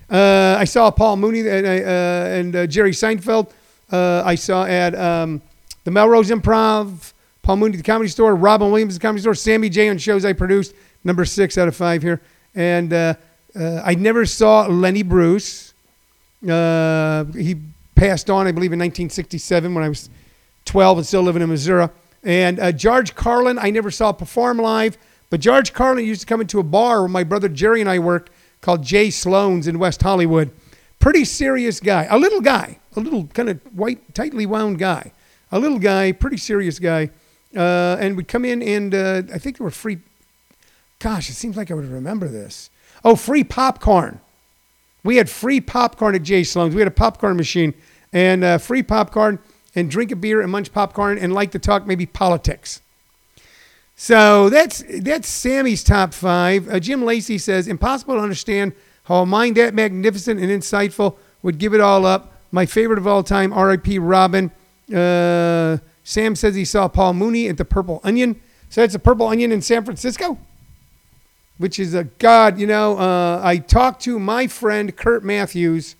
S1: Uh, I saw Paul Mooney and, uh, and uh, Jerry Seinfeld. Uh, I saw at um, the Melrose Improv, Paul Mooney the Comedy Store, Robin Williams the Comedy Store, Sammy J on shows I produced, number six out of five here. And uh, uh, I never saw Lenny Bruce. he passed on, I believe, in 1967 when I was 12 and still living in Missouri. And George Carlin, I never saw perform live, but George Carlin used to come into a bar where my brother Jerry and I worked called Jay Sloan's in West Hollywood. Pretty serious guy, a little guy, a little kind of white, tightly wound guy, a little guy, pretty serious guy. Uh, and would come in and uh, I think there were free. Gosh, it seems like I would remember this. Oh, free popcorn. We had free popcorn at Jay Sloan's. We had a popcorn machine and uh, free popcorn and drink a beer and munch popcorn and like to talk maybe politics. So that's that's Sammy's top five. Uh, Jim Lacey says, impossible to understand how a mind that magnificent and insightful would give it all up. My favorite of all time, R.I.P. Robin. Uh, Sam says he saw Paul Mooney at the Purple Onion. So that's a Purple Onion in San Francisco, which is a god. You know, uh, I talked to my friend Kurt Matthews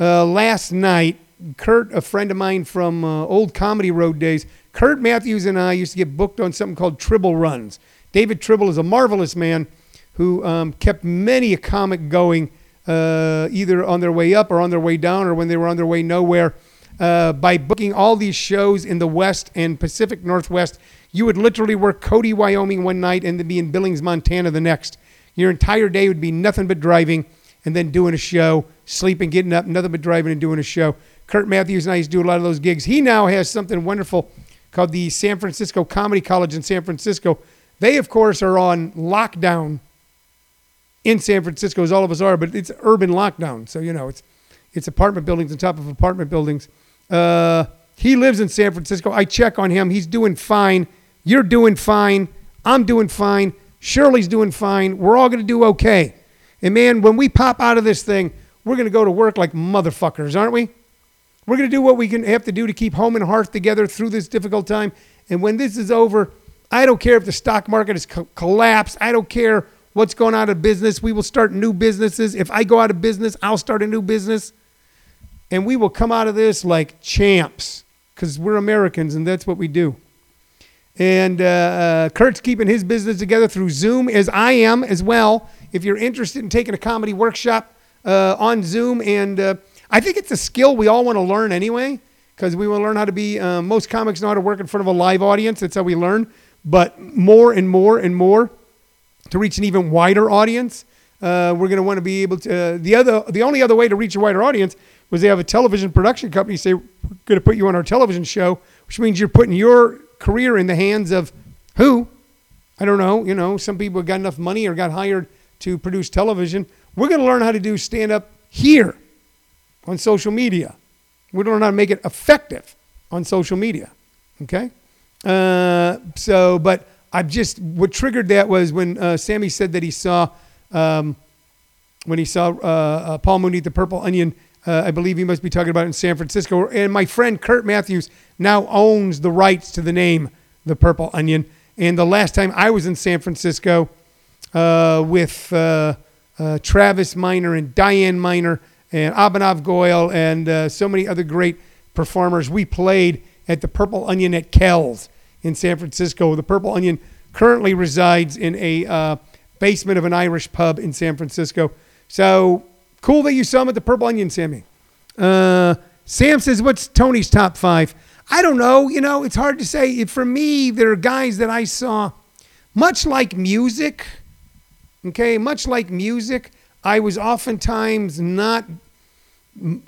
S1: uh, last night. Kurt, a friend of mine from uh, old Comedy Road days Kurt Matthews and I used to get booked on something called Tribble Runs. David Tribble is a marvelous man who um, kept many a comic going, uh, either on their way up or on their way down, or when they were on their way nowhere. Uh, by booking all these shows in the West and Pacific Northwest, you would literally work Cody, Wyoming one night and then be in Billings, Montana the next. Your entire day would be nothing but driving and then doing a show, sleeping, getting up, nothing but driving and doing a show. Kurt Matthews and I used to do a lot of those gigs. He now has something wonderful called the San Francisco Comedy College in San Francisco. They, of course, are on lockdown in San Francisco, as all of us are, but it's urban lockdown. So, you know, it's, it's apartment buildings on top of apartment buildings. Uh, he lives in San Francisco. I check on him. He's doing fine. You're doing fine. I'm doing fine. Shirley's doing fine. We're all going to do okay. And man, when we pop out of this thing, we're going to go to work like motherfuckers, aren't we? We're going to do what we can have to do to keep home and hearth together through this difficult time. And when this is over, I don't care if the stock market has co- collapsed. I don't care what's going on in business. We will start new businesses. If I go out of business, I'll start a new business. And we will come out of this like champs because we're Americans and that's what we do. And uh, uh, Kurt's keeping his business together through Zoom, as I am as well. If you're interested in taking a comedy workshop uh, on Zoom and uh, I think it's a skill we all want to learn anyway, because we want to learn how to be. Uh, most comics know how to work in front of a live audience. That's how we learn. But more and more and more to reach an even wider audience, uh, we're going to want to be able to. Uh, the other, the only other way to reach a wider audience was they have a television production company say we're going to put you on our television show, which means you're putting your career in the hands of who? I don't know. You know, some people got enough money or got hired to produce television. We're going to learn how to do stand up here on social media. We don't know how to make it effective on social media. Okay? Uh, so, but I just, what triggered that was when uh, Sammy said that he saw, um, when he saw uh, uh Paul Mooney the Purple Onion, uh, I believe he must be talking about in San Francisco. And my friend Kurt Matthews now owns the rights to the name The Purple Onion. And the last time I was in San Francisco uh, with Travis Miner and Diane Miner, and Abhinav Goyal and uh, so many other great performers. We played at the Purple Onion at Kells in San Francisco. The Purple Onion currently resides in a uh, basement of an Irish pub in San Francisco. So cool that you saw him at the Purple Onion, Sammy. Uh, Sam says, What's Tony's top five? I don't know. You know, it's hard to say. For me, there are guys that I saw, much like music, okay, much like music. I was oftentimes not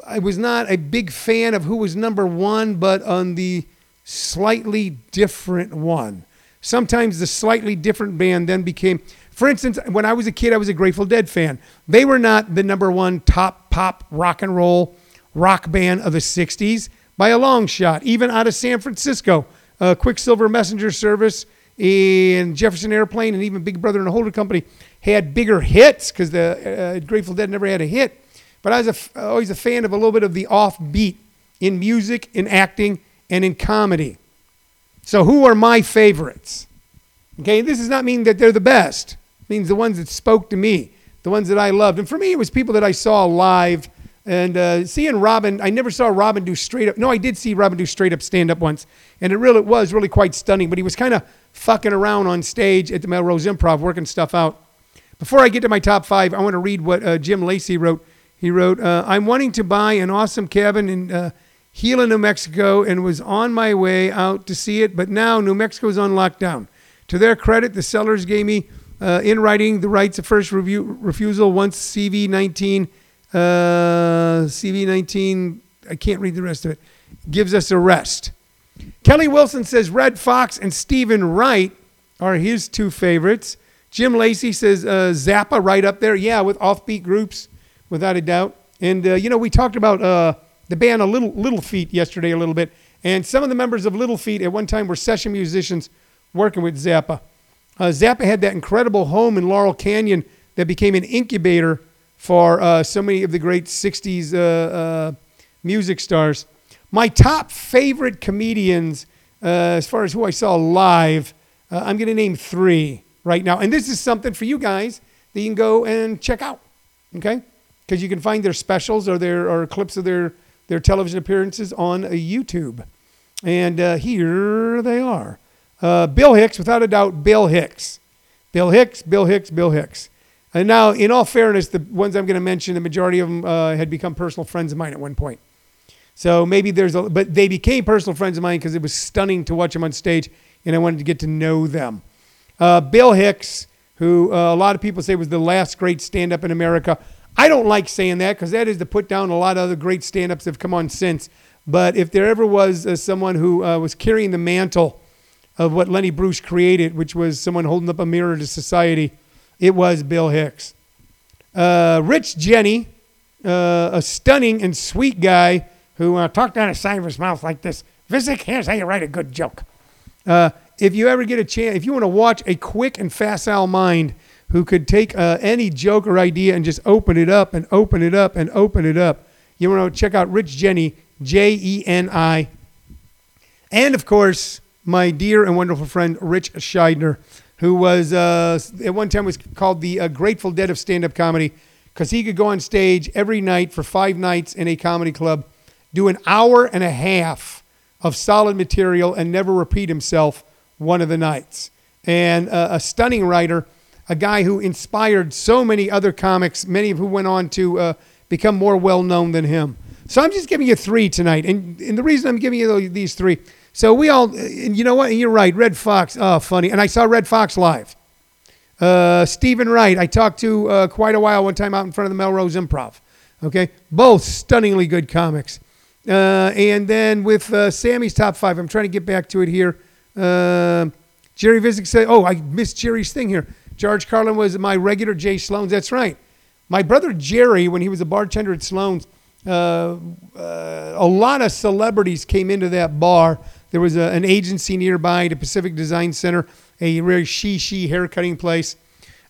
S1: I was not a big fan of who was number one, but on the slightly different one. Sometimes the slightly different band then became, for instance, when I was a kid, I was a Grateful Dead fan. They were not the number one top pop rock and roll rock band of the 60s, by a long shot, even out of San Francisco. Uh, Quicksilver Messenger Service and Jefferson Airplane and even Big Brother and the Holding Company had bigger hits because the uh, Grateful Dead never had a hit. But I was f- always a fan of a little bit of the offbeat in music, in acting, and in comedy. So who are my favorites? Okay, this does not mean that they're the best. It means the ones that spoke to me, the ones that I loved. And for me, it was people that I saw live. And uh, seeing Robin, I never saw Robin do straight up. No, I did see Robin do straight up stand up once, and it really was really quite stunning. But he was kind of fucking around on stage at the Melrose Improv, working stuff out. Before I get to my top five, I want to read what uh, Jim Lacey wrote. He wrote, uh, "I'm wanting to buy an awesome cabin in uh, Gila, New Mexico, and was on my way out to see it, but now New Mexico is on lockdown. To their credit, the sellers gave me uh, in writing the rights of first review, refusal once CV19, uh, CV19, I can't read the rest of it, gives us a rest. Kelly Wilson says Redd Foxx and Steven Wright are his two favorites. Jim Lacey says uh, Zappa right up there. Yeah, with offbeat groups, without a doubt. And, uh, you know, we talked about uh, the band a Little, Little Feat yesterday a little bit. And some of the members of Little Feat at one time were session musicians working with Zappa. Uh, Zappa had that incredible home in Laurel Canyon that became an incubator for uh, so many of the great 60s uh, music stars. My top favorite comedians, as far as who I saw live, I'm going to name three right now. And this is something for you guys that you can go and check out, okay? Because you can find their specials or their or clips of their their television appearances on YouTube. And uh, here they are. Uh, Bill Hicks, without a doubt, Bill Hicks. Bill Hicks, Bill Hicks, Bill Hicks. And now, in all fairness, the ones I'm going to mention, the majority of them uh, had become personal friends of mine at one point. So maybe there's a, but they became personal friends of mine because it was stunning to watch them on stage, and I wanted to get to know them. Uh, Bill Hicks, who uh, a lot of people say was the last great stand up in America. I don't like saying that because that is to put down a lot of other great stand ups that have come on since. But if there ever was uh, someone who uh, was carrying the mantle of what Lenny Bruce created, which was someone holding up a mirror to society, it was Bill Hicks. Uh, Rich Jeni, uh, a stunning and sweet guy who talked out of side of his mouth like this. Visick, here's how you write a good joke. Uh, if you ever get a chance, if you want to watch a quick and facile mind who could take uh, any joke or idea and just open it up and open it up and open it up, you want to check out Rich Jeni, J E N I. And of course, my dear and wonderful friend Rich Shydner, who was uh, at one time was called the uh, Grateful Dead of stand-up comedy, because he could go on stage every night for five nights in a comedy club, do an hour and a half of solid material, and never repeat himself one of the nights. And uh, a stunning writer, a guy who inspired so many other comics, many of who went on to uh, become more well known than him. So I'm just giving you three tonight, and, and the reason I'm giving you these three so we all, and you know what? You're right. Redd Foxx, oh, funny. And I saw Redd Foxx live. Uh, Steven Wright, I talked to uh, quite a while one time out in front of the Melrose Improv. Okay, both stunningly good comics. Uh, and then with uh, Sammy's top five, I'm trying to get back to it here. Uh, Jerry Visick said, "Oh, I missed Jerry's thing here." George Carlin was my regular Jay Sloan's. That's right. My brother Jerry, when he was a bartender at Sloan's, uh, uh, a lot of celebrities came into that bar there was a, an agency nearby, the Pacific Design Center, a very she she haircutting place.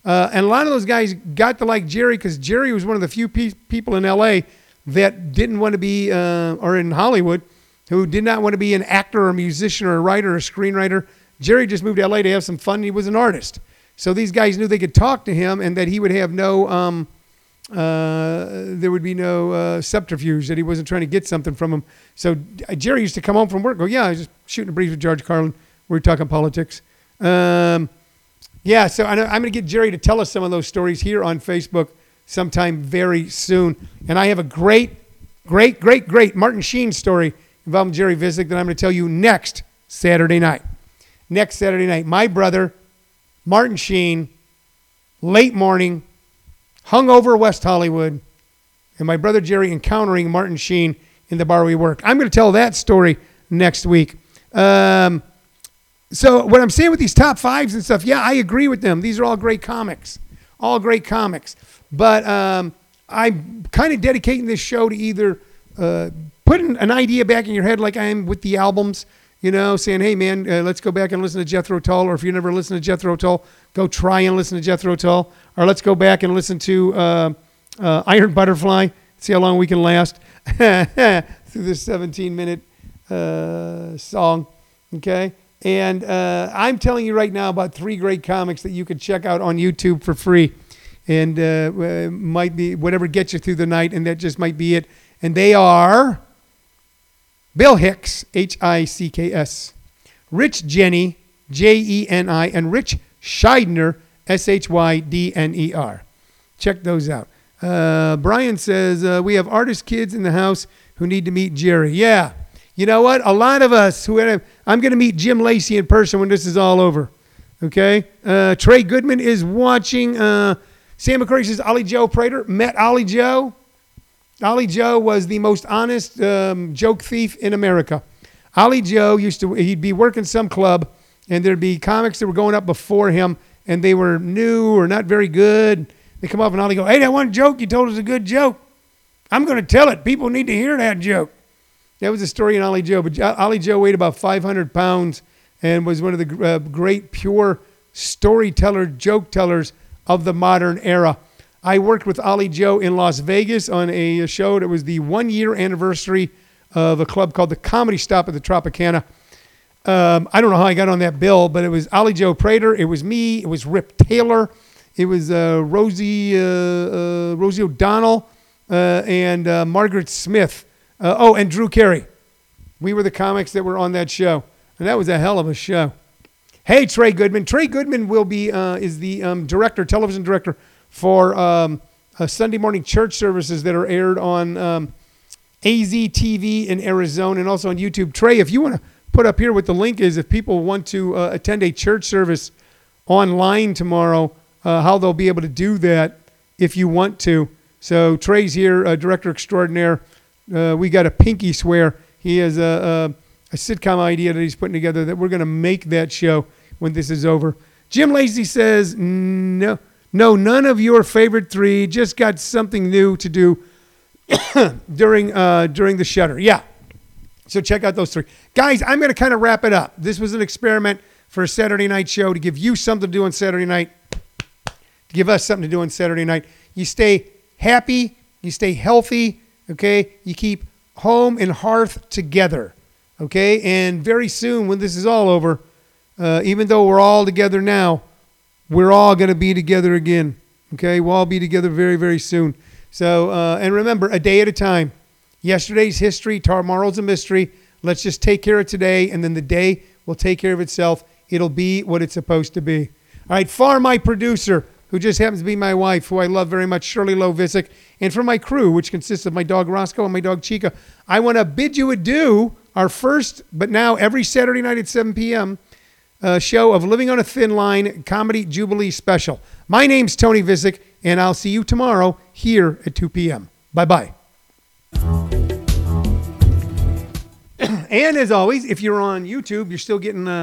S1: Uh, and a lot of those guys got to like Jerry because Jerry was one of the few pe- people in LA that didn't want to be, uh, or in Hollywood, who did not want to be an actor or a musician or a writer or a screenwriter. Jerry just moved to LA to have some fun. he was an artist. So these guys knew they could talk to him and that he would have no, um, uh, there would be no uh, subterfuge that he wasn't trying to get something from him. So uh, Jerry used to come home from work, go, yeah, I was just shooting a breeze with George Carlin. We are talking politics. Um, yeah, so I'm going to get Jerry to tell us some of those stories here on Facebook sometime very soon. And I have a great, great, great, great Martin Sheen story involving Jerry Visick that I'm going to tell you next Saturday night. Next Saturday night. My brother, Martin Sheen, late morning, hung over West Hollywood, and my brother Jerry encountering Martin Sheen in the bar we work. I'm going to tell that story next week. Um, so what I'm saying with these top fives and stuff, yeah, I agree with them. These are all great comics, all great comics. But um, I'm kind of dedicating this show to either uh, putting an idea back in your head, like I am with the albums. You know, saying, "Hey, man, uh, let's go back and listen to Jethro Tull." Or if you never listened to Jethro Tull, go try and listen to Jethro Tull. Or let's go back and listen to uh, uh, Iron Butterfly. See how long we can last [LAUGHS] through this 17-minute uh, song. Okay. And uh, I'm telling you right now about three great comics that you could check out on YouTube for free. And uh, might be whatever gets you through the night, and that just might be it. And they are Bill Hicks, H I C K S, Rich Jeni, J E N I, and Rich Shydner, S H Y D N E R. Check those out. Uh, Brian says, uh, We have artist kids in the house who need to meet Jerry. Yeah. You know what? A lot of us who have, I'm going to meet Jim Lacey in person when this is all over. Okay. Uh, Trey Goodman is watching. Uh, Sam McCray says Ollie Joe Prater met Ollie Joe. Ollie Joe was the most honest um, joke thief in America. Ollie Joe used to he'd be working some club, and there'd be comics that were going up before him, and they were new or not very good. They come up and Ollie go, "Hey, that one joke you told us a good joke. I'm going to tell it. People need to hear that joke." That was a story in Ollie Joe. But Ollie Joe weighed about 500 pounds and was one of the uh, great pure storyteller, joke tellers of the modern era. I worked with Ollie Joe in Las Vegas on a show that was the one year anniversary of a club called the Comedy Stop at the Tropicana. Um, I don't know how I got on that bill, but it was Ollie Joe Prater. It was me. It was Rip Taylor. It was uh, Rosie uh, uh Rosie O'Donnell uh, and uh, Margaret Smith. oh, and Drew Carey. We were the comics that were on that show, and that was a hell of a show. Hey, Trey Goodman. Trey Goodman will be is the um, director, television director for um, uh, Sunday morning church services that are aired on um, AZTV in Arizona and also on YouTube. Trey, if you want to put up here what the link is, if people want to uh, attend a church service online tomorrow, uh, how they'll be able to do that if you want to. So Trey's here, uh, director extraordinaire. Uh, we got a pinky swear. He has a, a, a sitcom idea that he's putting together that we're going to make that show when this is over. Jim Lacey says no. No, none of your favorite three. Just got something new to do [COUGHS] during uh, during the shutter. Yeah. So check out those three. Guys, I'm going to kind of wrap it up. This was an experiment for a Saturday night show to give you something to do on Saturday night, to give us something to do on Saturday night. You stay happy, you stay healthy, okay? You keep home and hearth together, okay? And very soon, when this is all over, uh, even though we're all together now, we're all going to be together again. Okay, we'll all be together very, very soon. So, uh, and remember, a day at a time. Yesterday's history, tomorrow's a mystery. Let's just take care of today, and then the day will take care of itself. It'll be what it's supposed to be. All right, for my producer, who just happens to be my wife, who I love very much, Shirley Lovisic, and for my crew, which consists of my dog Roscoe and my dog Chica, I want to bid you adieu. Our first, but now every Saturday night at 7 p.m uh, show of Living on a Thin Line Comedy Jubilee Special. My name's Tony Visick, and I'll see you tomorrow here at 2 p.m. Bye bye. [CLEARS THROAT] and as always, if you're on YouTube, you're still getting. Uh,